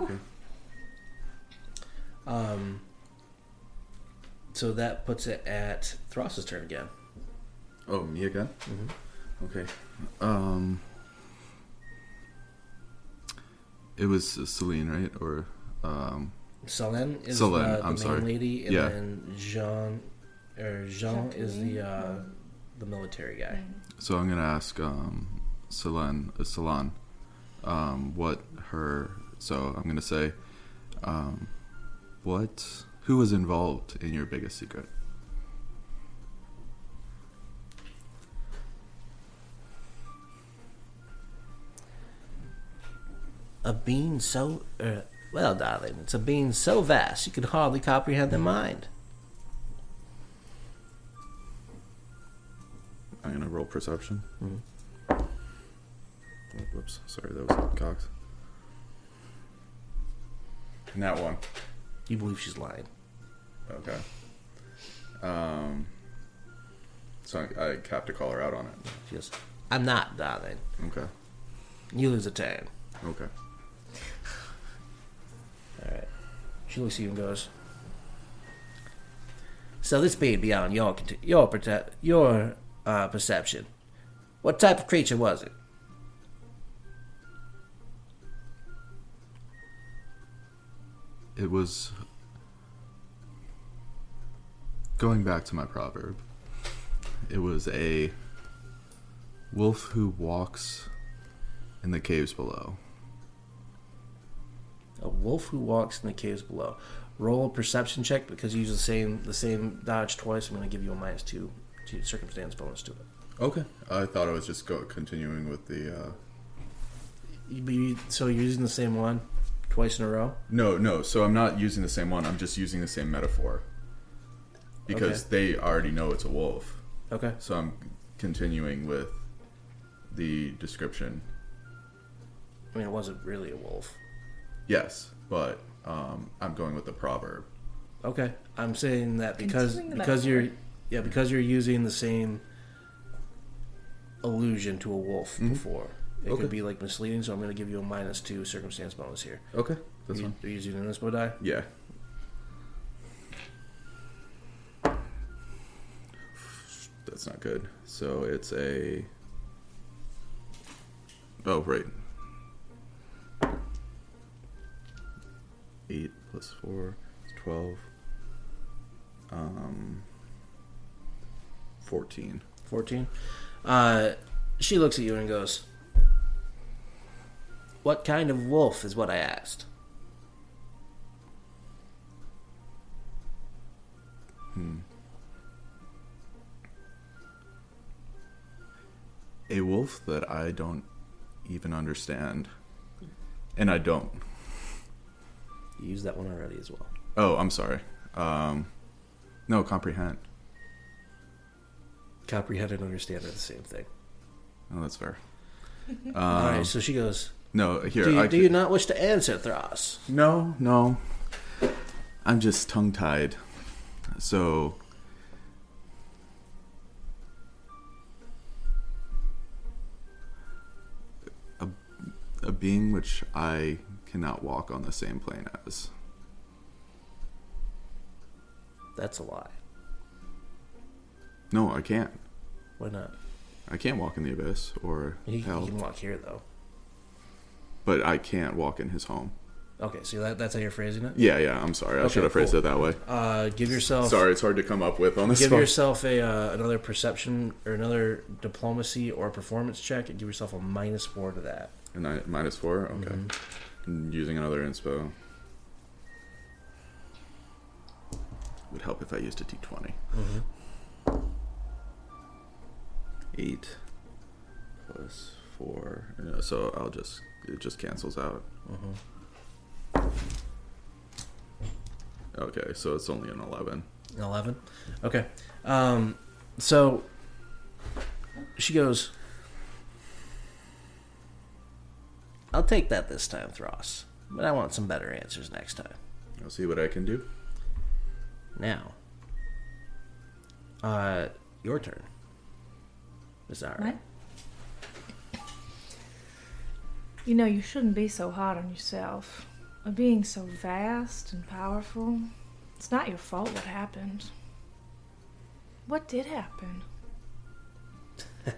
Okay. Um. So that puts it at Thross's turn again. Oh, me again? Mhm. Okay. Um. It was Selene, right? Or um. Selene is Selene, the I'm main sorry. lady, and Yeah. then Jean or Jean is the uh, the military guy. So I'm gonna ask um, Selene, uh, um, what her. So I'm gonna say, um, what? Who was involved in your biggest secret? A being so uh, well, darling, it's a being so vast you could hardly comprehend their mind. I'm gonna roll perception. Mhm. Oh, whoops. Sorry, that was Cox. And that one. You believe she's lying. Okay. Um. So I, I have to call her out on it. She goes, "I'm not, darling. Okay. You lose a turn." Okay. All right. She looks at you and goes, "So this being beyond your your prote- your uh, perception, what type of creature was it?" It was going back to my proverb. It was a wolf who walks in the caves below. A wolf who walks in the caves below. Roll a perception check because you use the same the same dodge twice. I'm going to give you a minus two, two circumstance bonus to it. Okay. I thought I was just go continuing with the. Uh... You- So you're using the same one twice in a row. No, no. So I'm not using the same one. I'm just using the same metaphor because they already know it's a wolf. Okay. So I'm continuing with the description. I mean, it wasn't really a wolf. Yes, but um, I'm going with the proverb. Okay, I'm saying that because Continuing the because you're metaphor. yeah because you're using the same allusion to a wolf Mhm. before. It Okay. could be like misleading, so I'm going to give you a minus two circumstance bonus here. Okay, that's you, fine. Are you using an inspo die? Yeah. That's not good. So it's a. Oh, right. 8 plus 4 is 12. Um. 14. 14. Uh, she looks at you and goes, What kind of wolf is what I asked? Hmm. A wolf that I don't even understand. And I don't. You used that one already as well. Oh, I'm sorry. Um, no, comprehend. Comprehend and understand are the same thing. Oh, that's fair. Um, All right, so she goes, No, here. Do you, I do you not wish to answer, Thross? No, no. I'm just tongue tied. So. A, a being which I cannot walk on the same plane as. That's a lie. No, I can't. Why not? I can't walk in the abyss or You, you can walk here, though. But I can't walk in his home. Okay, so that, that's how you're phrasing it? Yeah, yeah. I'm sorry. I Okay, should have phrased cool. it that way. Uh, give yourself. Sorry, it's hard to come up with on the Give yourself a uh, another perception or another diplomacy or performance check and give yourself a minus four to that. And I, minus four. Okay. Mm-hmm. And using another inspo would help if I used a d20. Mm-hmm. Eight plus four. uh, So I'll just it just cancels out. Mm-hmm. Okay, so it's only an eleven. An 11? Okay. Um, so she goes, I'll take that this time, Thross. But I want some better answers next time. I'll see what I can do. Now, uh, your turn. Is that You know, you shouldn't be so hard on yourself. A being so vast and powerful, it's not your fault what happened. What did happen?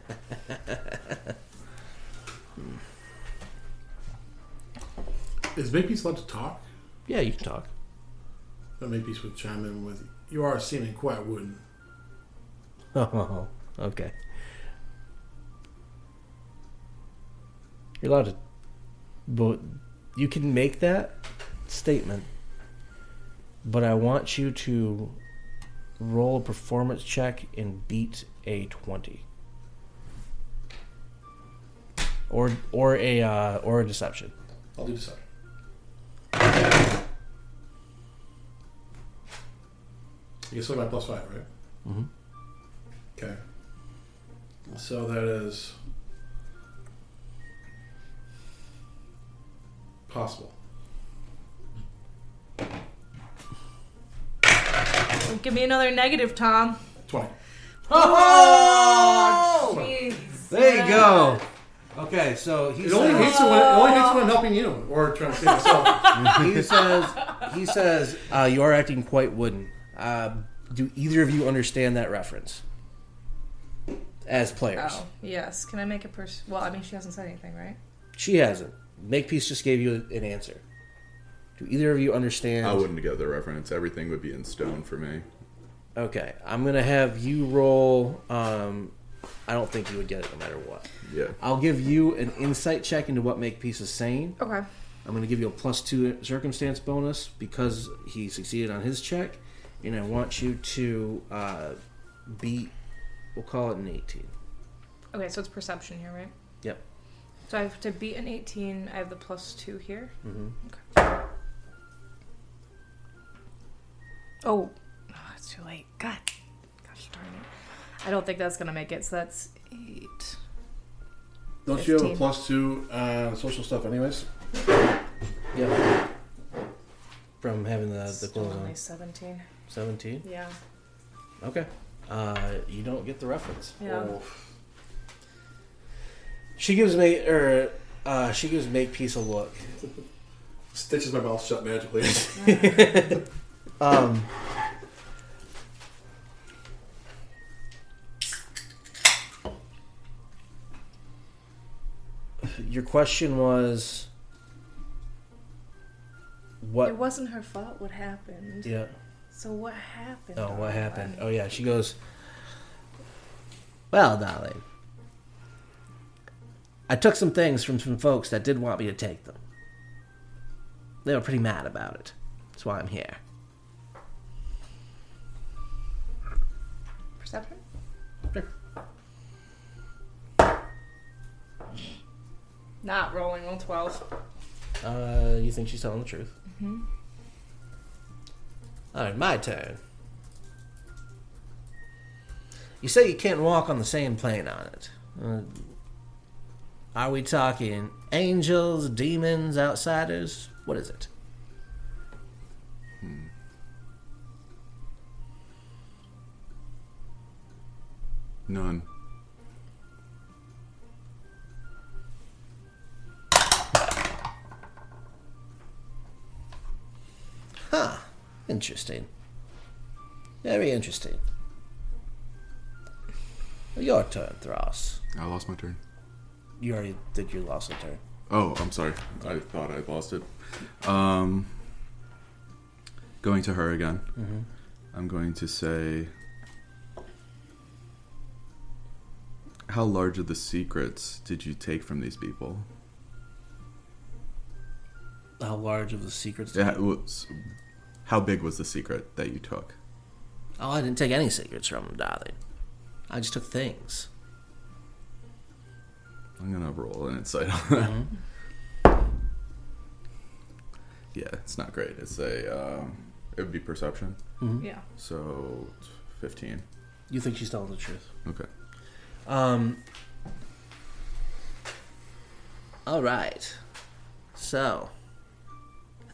Is Makepeace allowed to talk? Yeah, you can talk. But Makepeace would chime in with, "You are seeming quite wooden." Oh, okay. You're allowed to, but you can make that statement. But I want you to roll a performance check and beat a twenty, or or a uh, or a deception. I'll do deception. You still got plus five, right? Mhm. Okay. So that is possible. Don't give me another negative, Tom. Twenty. Jeez. There you go. Okay, so he It only hates it when it only hates when I'm helping you or trying to save myself. he says he says uh, you are acting quite wooden. Uh, do either of you understand that reference as players? Oh, yes. Can I make a person? Well, I mean, she hasn't said anything, right? She hasn't. Makepeace just gave you an answer. Do either of you understand? I wouldn't get the reference. Everything would be in stone for me. Okay, I'm gonna have you roll. Um, I don't think you would get it no matter what. Yeah. I'll give you an insight check into what Makepeace is saying. Okay. I'm going to give you a plus two circumstance bonus because he succeeded on his check, and I want you to uh, beat. We'll call it an 18. Okay, so it's perception here, right? Yep. So I have to beat an 18. I have the plus two here. Mm-hmm. Okay. Oh, oh, it's too late. God, gosh darn it. I don't think that's gonna make it. So that's eight. Don't you have a plus two on social stuff, anyways? Yep. From having the, the Still clothes only on. 17. 17? Yeah. Okay. Uh, you don't get the reference. Yeah. Oh, She gives me, or uh, she gives Makepeace a look. stitches my mouth shut magically. Um, your question was what? It wasn't her fault what happened. yeah. So what happened? Oh, what happened? darling? Oh, yeah. She goes, Well, darling, I took some things from some folks that did want me to take them. They were pretty mad about it. That's why I'm here. Perception? Not rolling on 12. Uh, you think she's telling the truth? Mm-hmm. All right, my turn. You say you can't walk on the same plane on it. Uh, Are we talking angels, demons, outsiders? What is it? Hmm. None. Huh. Interesting. Very interesting. Your turn, Thross. I lost my turn. You already did your lost a turn. Oh, I'm sorry. I thought I lost it. Um, going to her again. I'm going to say, how large of the secrets did you take from these people? How large of the secrets? Yeah, it was- how big was the secret that you took? Oh, I didn't take any secrets from them, darling. I just took things. I'm gonna roll an insight on that. Yeah, it's not great. It's a um, it would be perception. Yeah. So fifteen. You think she's telling the truth? Okay. Um. All right. So,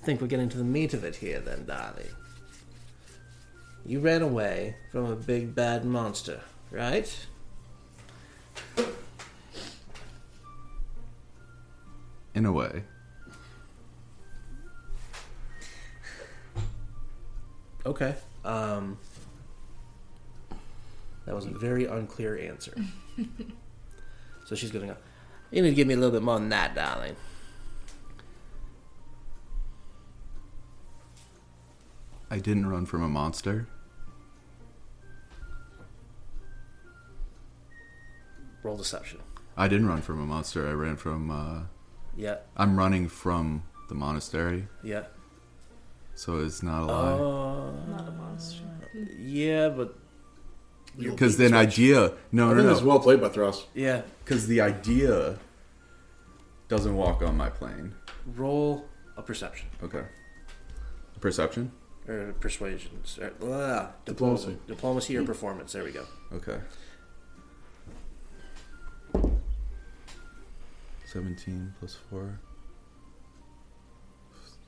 I think we're getting to the meat of it here, then, darling. You ran away from a big bad monster, right? In a way. Okay. Um. That was a very unclear answer. so she's gonna go. You need to give me a little bit more than that, darling. I didn't run from a monster. Roll deception. I didn't run from a monster. I ran from. Uh, Yeah. I'm running from the monastery, Yeah. so it's not a lie. Uh, Not a monster. yeah, but Because then idea, no, I no, think that's no. well played by Thross. yeah. Because the idea doesn't walk on my plane. Roll a perception Okay. Perception. or persuasion. Or, blah, Diplomacy. diplomacy or performance. There we go. Okay. Seventeen plus four.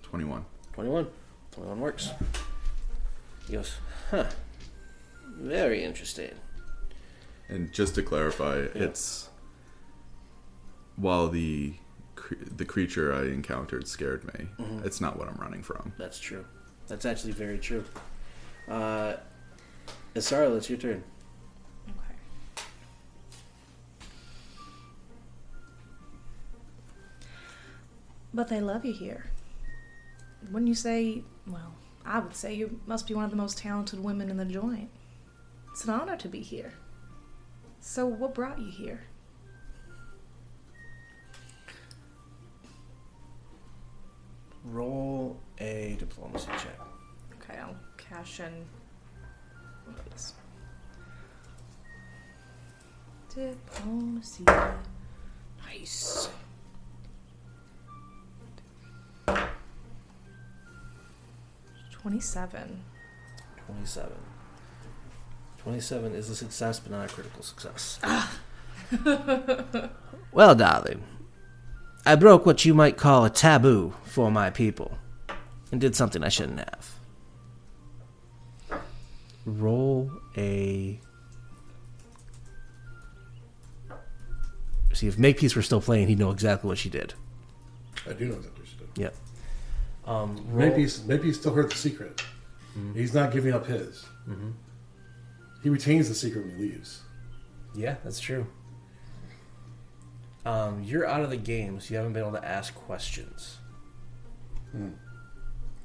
Twenty-one. 21. 21 works. He goes, huh. Very interesting. And just to clarify, Yeah. it's while the the creature I encountered scared me. Mhm. It's not what I'm running from. That's true. That's actually very true. Uh, Isarla, it's your turn. But they love you here. Wouldn't you say, well, I would say you must be one of the most talented women in the joint. It's an honor to be here. So, what brought you here? Roll a diplomacy check. Okay, I'll cash in these. Diplomacy. Nice. Twenty-seven. 27. 27 is a success, but not a critical success. Ah. well, darling, I broke what you might call a taboo for my people and did something I shouldn't have. Roll a. See, if Makepeace were still playing, he'd know exactly what she did. I do know exactly what she did. Yep. Um, roll- Maybe he's, maybe he's still heard the secret. He's not giving up his. He retains the secret when he leaves. Yeah, that's true. Um, you're out of the game, so you haven't been able to ask questions.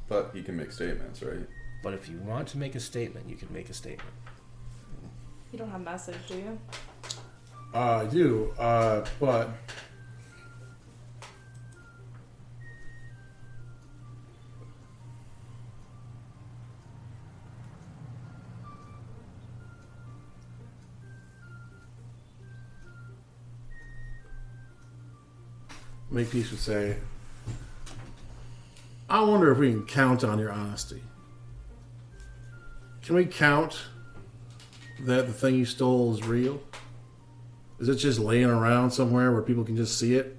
But he can make statements, right? But if you want to make a statement, you can make a statement. You don't have message, do you? Uh, I do, uh, but Makepeace would say, I wonder if we can count on your honesty. Can we count that the thing you stole is real? Is it just laying around somewhere where people can just see it?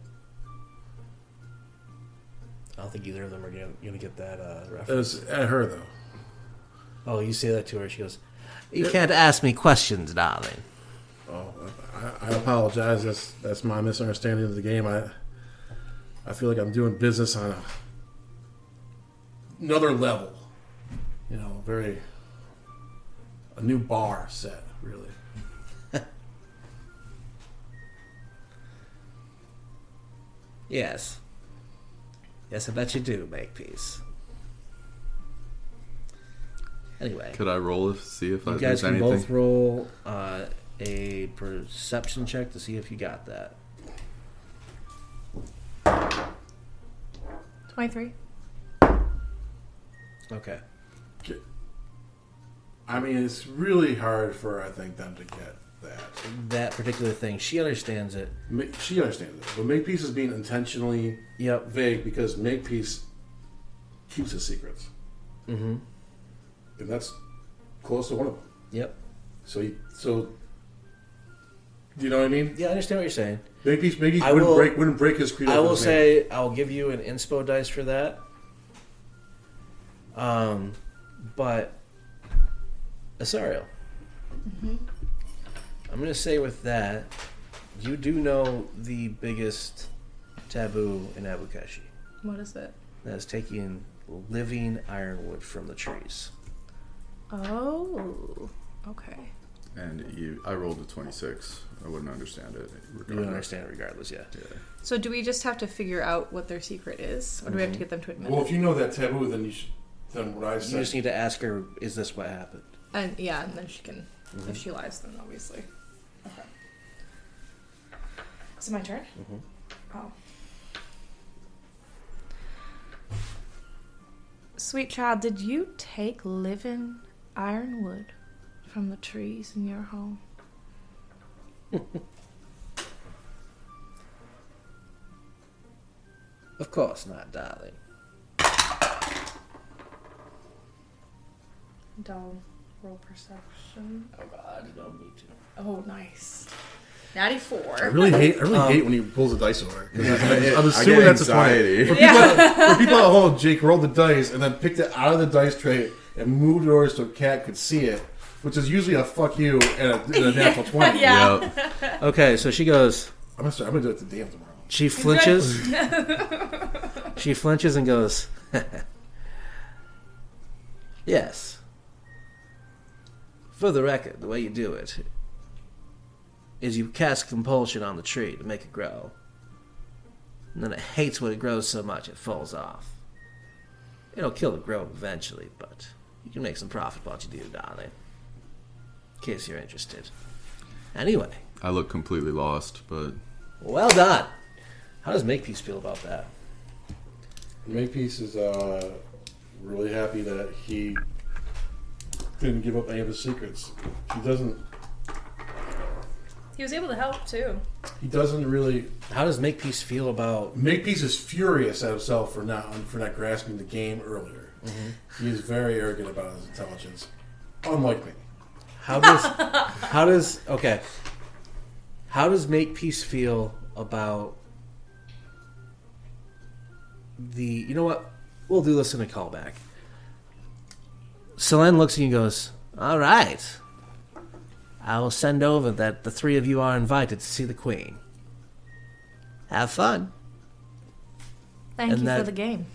I don't think either of them are gonna, gonna get that uh, reference. It's at her though. Oh, you say that to her. She goes, "You can't ask me questions, darling." Oh, I, I apologize. That's that's my misunderstanding of the game. I I feel like I'm doing business on a, another level. You know, very a new bar set, really. Yes. Yes, I bet you do, Makepeace. Anyway, Could I roll to see if I you there's guys can anything? both roll uh, a perception check to see if you got that. 23. Okay. I mean, it's really hard for I think them to get that. That particular thing, she understands it. Ma- She understands it, but Makepeace is being intentionally Yep. vague because Makepeace keeps his secrets, Mm-hmm. and that's close to one of them. Yep. So, he, so, do you know what I mean? Yeah, I understand what you're saying. Makepeace, Makepeace I wouldn't will- break, wouldn't break his creed. I will his name. say I'll give you an inspo dice for that. Um, but Asariel, I'm going to say with that, you do know the biggest taboo in Abukeshi. What is it? That is taking living ironwood from the trees. Oh. Okay. And you, I rolled a 26. I wouldn't understand it. You would regardless. understand it regardless, yeah. Yeah. So do we just have to figure out what their secret is? Or do we have to get them to admit Well, it? if you know that taboo, then you should. Then what I You just need to ask her, is this what happened? And yeah, and then she can, if she lies, then obviously. Okay. Is it my turn? Mhm. Oh. Sweet child, did you take living ironwood from the trees in your home? Of course not, darling. Don't roll perception. Oh god. You don't need to. Oh, nice. 94. I really hate. I really Um, hate when he pulls the dice over. 'Cause I- I'm I assuming get that's a twenty. anxiety. For people, for people at home, Jake rolled the dice and then picked it out of the dice tray and moved it over so Cat could see it, which is usually a fuck you and a, and a natural twenty. Yeah. Yep. Okay, so she goes, I'm gonna I'm gonna do it to Dan tomorrow. She flinches. she flinches and goes, Yes. For the record, the way you do it is you cast compulsion on the tree to make it grow. And then it hates when it grows so much it falls off. It'll kill the growth eventually, but you can make some profit while you do, darling. In case you're interested. Anyway, I look completely lost, but well done. How does Makepeace feel about that? Makepeace is uh, really happy that he didn't give up any of his secrets. He doesn't. He was able to help too. He doesn't really. How does Makepeace feel about Makepeace is furious at himself for not for not grasping the game earlier. He is very arrogant about his intelligence, unlike me. How does how does okay? How does Makepeace feel about the you know what? We'll do this in a callback. Selene looks at you and goes, All right. I will send over that the three of you are invited to see the Queen. Have fun. Thank And you that- for the game.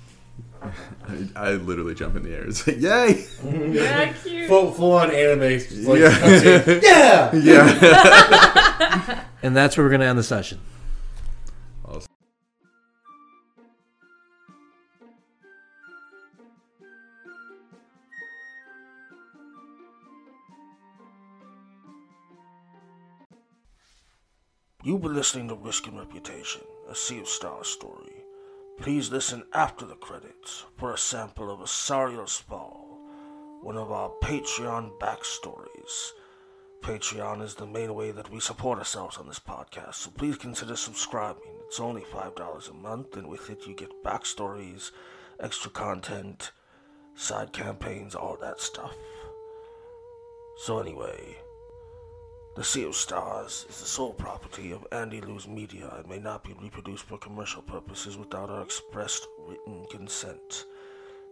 I, I literally jump in the air It's like, "Yay!" Yeah, cute. Full, full on anime. Like, Yeah. yeah. yeah. And that's where we're gonna end the session. You've been listening to Risk and Reputation, a Sea of Stars story. Please listen after the credits for a sample of Asariel's Fall, one of our Patreon backstories. Patreon is the main way that we support ourselves on this podcast, so please consider subscribing. It's only $5 a month, and with it, you get backstories, extra content, side campaigns, all that stuff. So, anyway, The Sea of Stars is the sole property of Andy Lou's media and may not be reproduced for commercial purposes without our expressed written consent.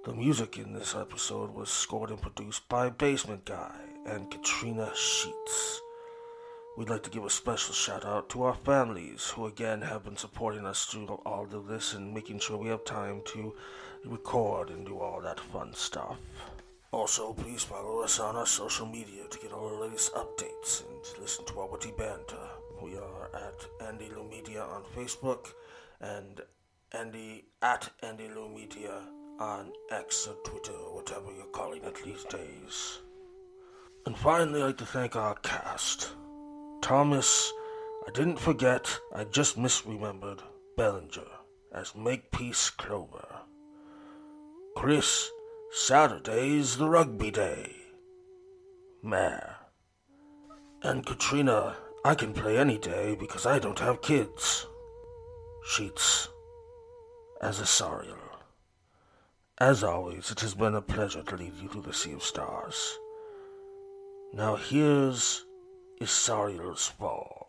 The music in this episode was scored and produced by Basement Guy and Katrina Sheets. We'd like to give a special shout out to our families who again have been supporting us through all of this and making sure we have time to record and do all that fun stuff. Also, please follow us on our social media to get all the latest updates and listen to our witty banter. We are at Andy Lou Media on Facebook and Andy at Andy Lou Media on X or Twitter or whatever you're calling it these days. And finally, I'd like to thank our cast. Thomas, I didn't forget, I just misremembered Bellinger as Makepeace Clover. Chris, Saturday's the rugby day. Mare. And Katrina, I can play any day because I don't have kids. Sheets. As Asariel. As always, it has been a pleasure to lead you through the Sea of Stars. Now here's Asariel's Fall.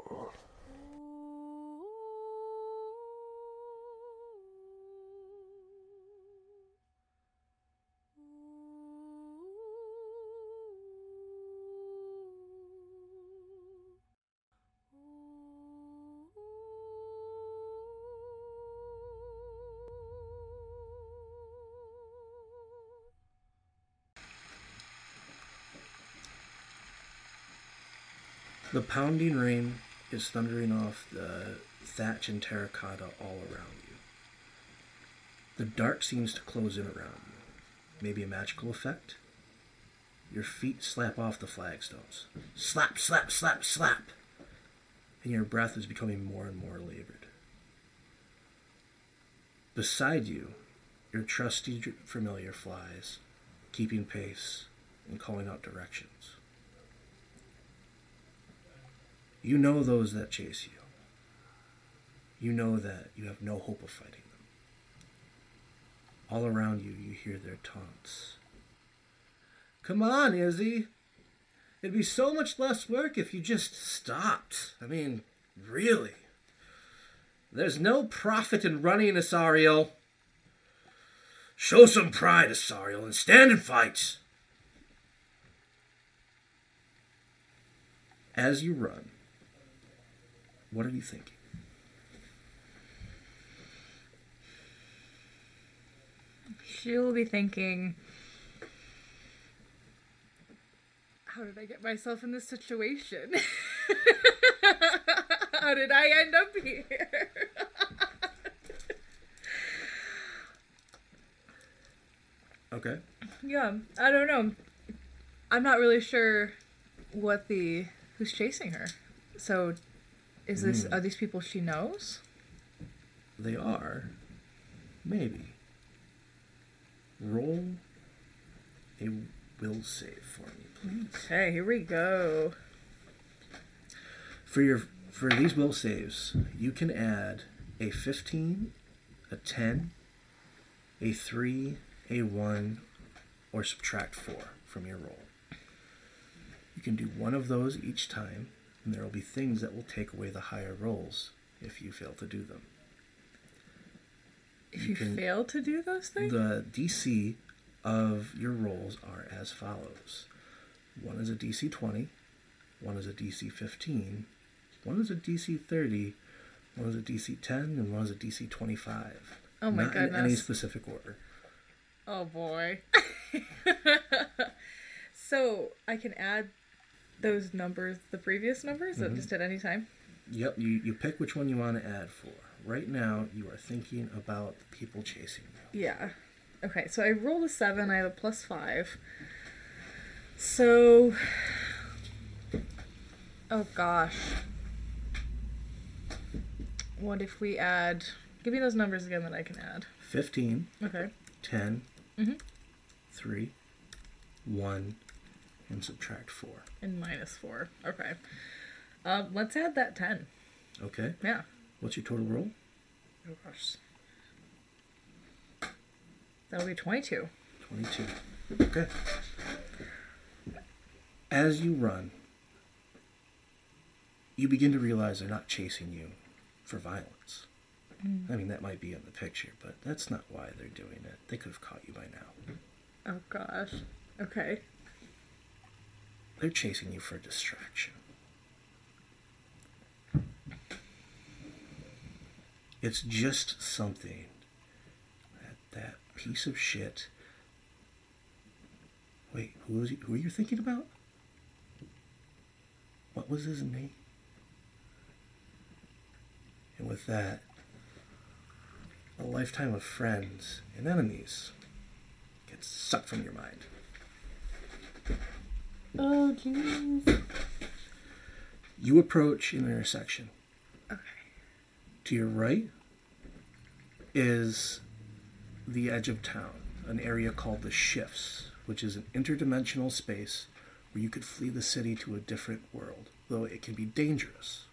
The pounding rain is thundering off the thatch and terracotta all around you. The dark seems to close in around you. Maybe a magical effect? Your feet slap off the flagstones. Slap, slap, slap, slap! And your breath is becoming more and more labored. Beside you, your trusty familiar flies, keeping pace and calling out directions. You know those that chase you. You know that you have no hope of fighting them. All around you, you hear their taunts. Come on, Izzy. It'd be so much less work if you just stopped. I mean, really. There's no profit in running, Asariel. Show some pride, Asariel, and stand and fight. As you run, what are you thinking? She'll be thinking, how did I get myself in this situation? how did I end up here? Okay. yeah, I don't know. I'm not really sure what the who's chasing her. So, is this hmm. are these people she knows? They are. Maybe. Roll a will save for me, please. Okay, here we go. For your for these will saves, you can add a 15, a 10, a 3, a 1, or subtract 4 from your roll. You can do one of those each time, and there will be things that will take away the higher rolls if you fail to do them. If You you, can- fail to do those things, The DC of your rolls are as follows one is a DC 20, one is a DC 15, one is a DC 30, one is a DC 10, and one is a DC 25. Oh my Not in any specific order. oh boy. so I can add those numbers, the previous numbers, Mm-hmm. just at any time. Yep, you, you pick which one you want to add for. Right now, you are thinking about the people chasing you. Yeah. Okay, so I rolled a seven. I have a plus five. So. Oh gosh. What if we add. Give me those numbers again that I can add. 15, Okay. 10, Mhm. 3, 1, and subtract 4. And minus four. Okay. Um, let's add that 10. Okay, Yeah. what's your total roll? Oh gosh. That'll be 22. 22. Okay. As you run, you begin to realize they're not chasing you for violence. I mean, that might be in the picture, but that's not why they're doing it. They could have caught you by now. Oh gosh. Okay. They're chasing you for distraction. It's just something that that piece of shit. Wait, who was he, who are you thinking about? What was his name? And with that, a lifetime of friends and enemies gets sucked from your mind. Oh jeez. You approach an intersection. Okay. To your right is the edge of town, an area called the Shifts, which is an interdimensional space where you could flee the city to a different world, though it can be dangerous.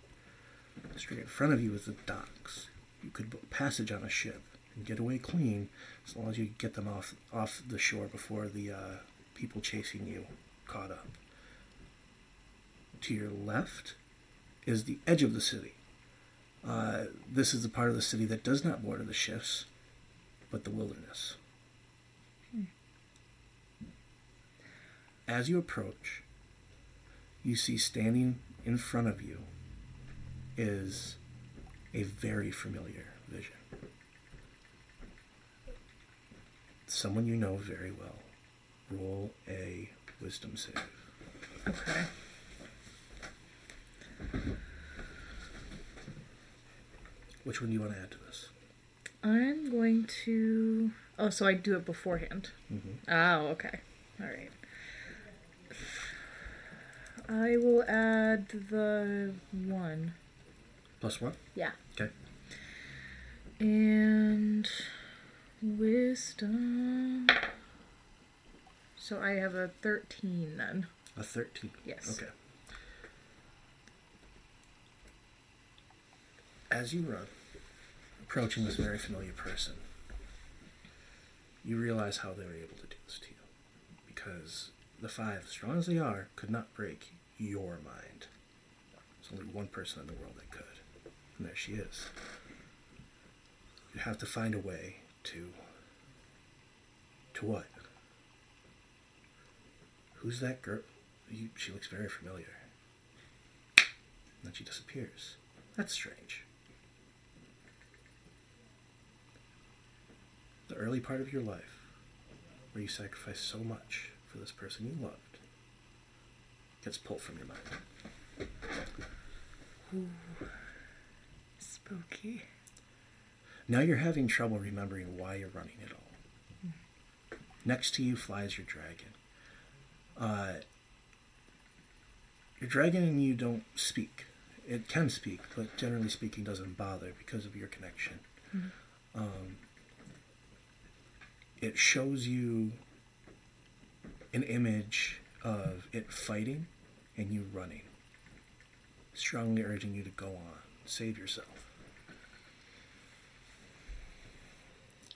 Straight in front of you is the docks. You could book passage on a ship and get away clean as long as you get them off off the shore before the uh, people chasing you caught up. To your left is the edge of the city. Uh, this is the part of the city that does not border the shifts, but the wilderness. As you approach, you see standing in front of you is a very familiar vision. Someone you know very well. Roll a wisdom save. Okay. Which one do you want to add to this? I'm going to. Oh, so I do it beforehand. Mm-hmm. Oh, okay. All right. I will add the one. Plus one? Yeah. Okay. And wisdom. So I have a 13 then. A 13. Yes. Okay. As you run, approaching this very familiar person, you realize how they were able to do this to you. Because the five, strong as they are, could not break your mind. There's only one person in the world that could. And there she is. You have to find a way to. To what? Who's that girl? You, she looks very familiar. And then she disappears. That's strange. The early part of your life, where you sacrificed so much for this person you loved, gets pulled from your mind. Ooh, spooky. Now you're having trouble remembering why you're running it all. Hmm. Next to you flies your dragon. Uh, your dragon and you don't speak. It can speak, but generally speaking, doesn't bother because of your connection. Um, it shows you an image of it fighting and you running, strongly urging you to go on, save yourself.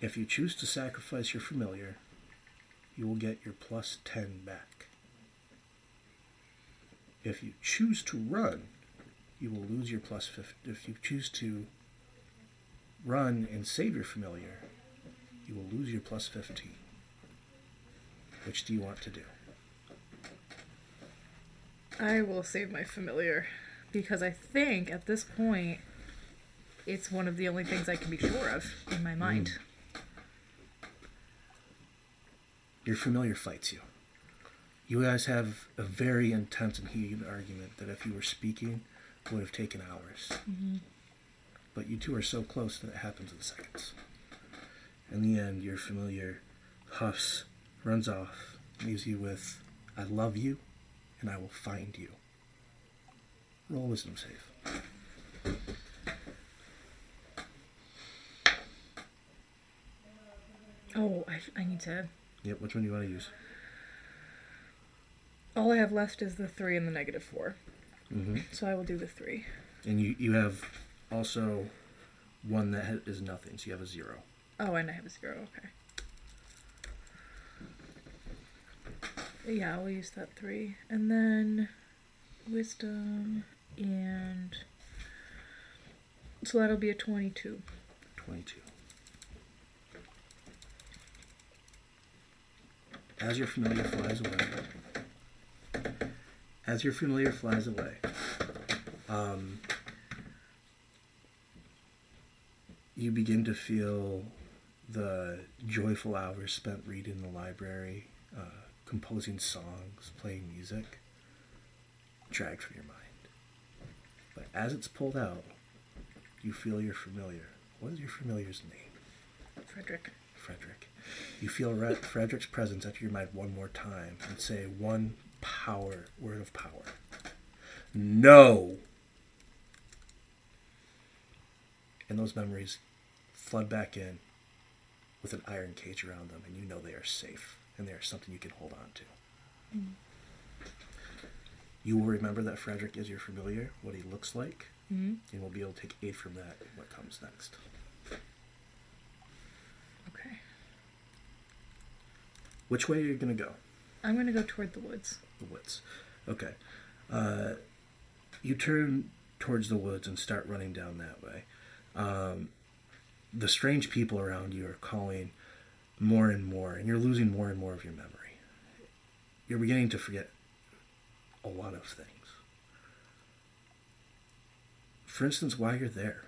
If you choose to sacrifice your familiar, you will get your plus 10 back. If you choose to run, you will lose your plus 50. If you choose to run and save your familiar, you will lose your plus 15. Which do you want to do? I will save my familiar because I think at this point it's one of the only things I can be sure of in my hmm. mind. Your familiar fights you. You guys have a very intense and heated argument that if you were speaking would have taken hours. Mm-hmm. But you two are so close that it happens in seconds. In the end, your familiar huffs, runs off, leaves you with, I love you, and I will find you. Roll wisdom save. Oh, I, I need to. Yep, which one do you want to use? All I have left is the three and the negative four. Mm-hmm. So I will do the three. And you, you have also one that ha- is nothing, so you have a zero. Oh, and I have a zero. Okay. Yeah, I'll use that three. And then wisdom And so that'll be a 22. 22. As your familiar flies away, as your familiar flies away, um, you begin to feel the joyful hours spent reading the library, uh, composing songs, playing music, dragged from your mind. But as it's pulled out, you feel your familiar. What is your familiar's name? Frederick. Frederick. You feel Frederick's presence enter your mind one more time and say one power word of power. No. And those memories flood back in with an iron cage around them, and you know they are safe and they are something you can hold on to. You will remember that Frederick is your familiar, what he looks like, Mm-hmm. and will be able to take aid from that in what comes next. Okay. Which way are you going to go? I'm going to go toward the woods. The woods. Okay. Uh, you turn towards the woods and start running down that way. Um, the strange people around you are calling more and more, and you're losing more and more of your memory. You're beginning to forget a lot of things. For instance, why you're there.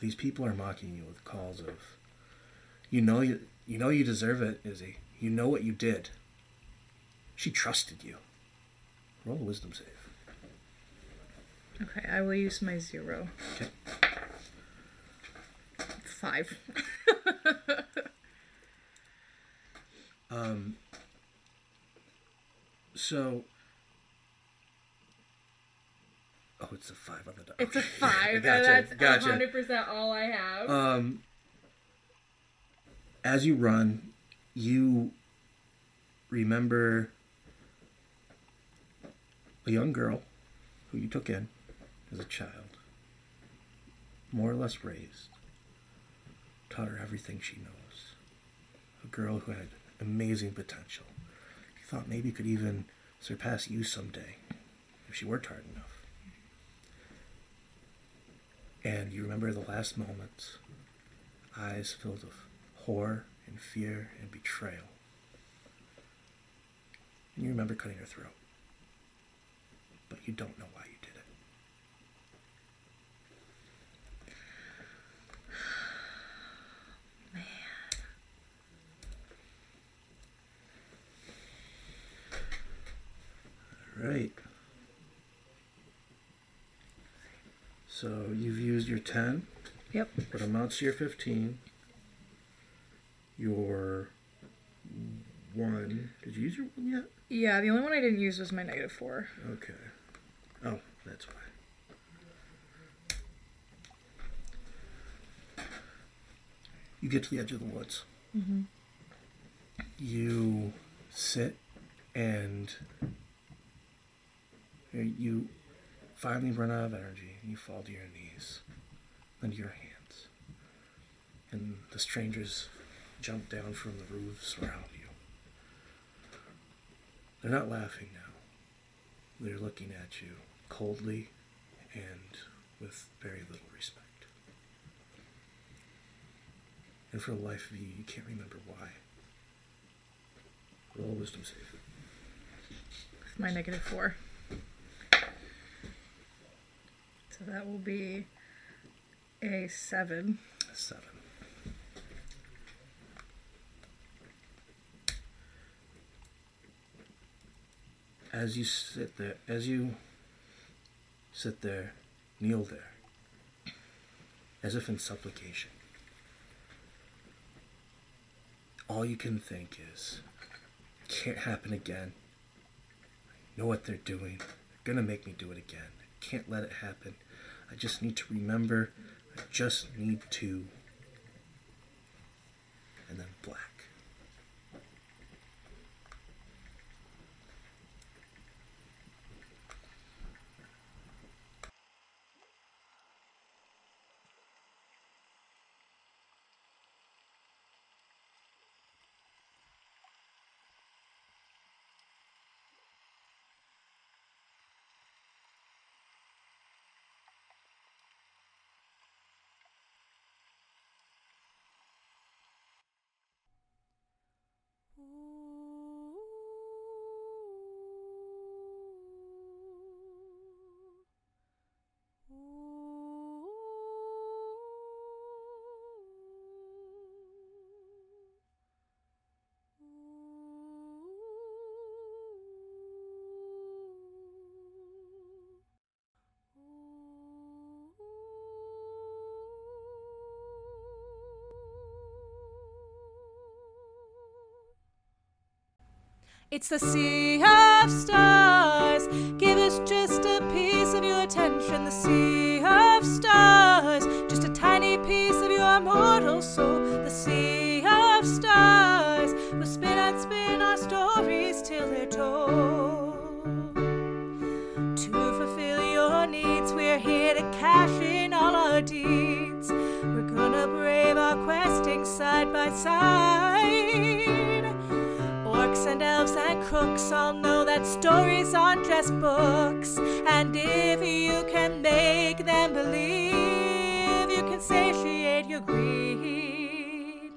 These people are mocking you with calls of, "You know you, you know you deserve it, Izzy. You know what you did." She trusted you. Roll a wisdom save. Okay, I will use my zero. Okay. Five. Um, so. Oh, it's a five on the die. It's a five. Gotcha, That's gotcha. hundred percent all I have. Um, as you run, you remember a young girl who you took in as a child, more or less raised, taught her everything she knows. A girl who had amazing potential. You thought maybe could even surpass you someday if she worked hard enough. And you remember the last moments eyes filled with horror and fear and betrayal. And you remember cutting her throat. But you don't know why you did it. Man. Right. So you've used your 10 yep. what amounts to your 15 your one did you use your one yet Yeah, the only one I didn't use was my negative four. okay oh that's why. You get to the edge of the woods. Mm-hmm. you sit and you finally run out of energy. And you fall to your knees and your hands. And the strangers jump down from the roofs around you. They're not laughing now. They're looking at you coldly and with very little respect and for the life of you you can't remember why roll wisdom save With my negative four. So that will be a seven. A Seven. As you sit there, as you sit there, kneel there, as if in supplication, all you can think is, can't happen again. I know what they're doing. They're gonna make me do it again. I can't let it happen. I just need to remember. I just need to. And then black. It's the sea of stars. Give us just a piece of your attention. The sea of stars. Just a tiny piece of your mortal soul. The sea of stars. We'll spin and spin our stories till they're told. To fulfill your needs, we're here to cash in all our deeds. We're gonna brave our questing side by side. Crooks all know that stories aren't just books. And if you can make them believe, you can satiate your greed.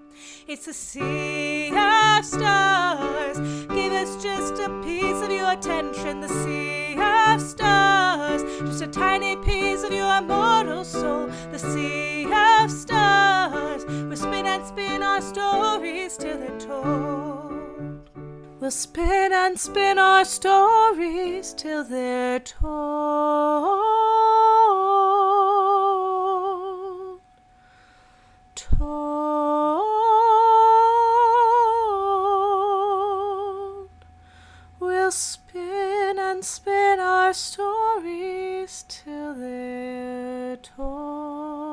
It's a sea of stars. Give us just a piece of your attention. The sea of stars. Just a tiny piece of your immortal soul. The sea of stars. We'll spin and spin our stories till they're told. We'll spin and spin our stories till they're told. Told. We'll spin and spin our stories till they're told.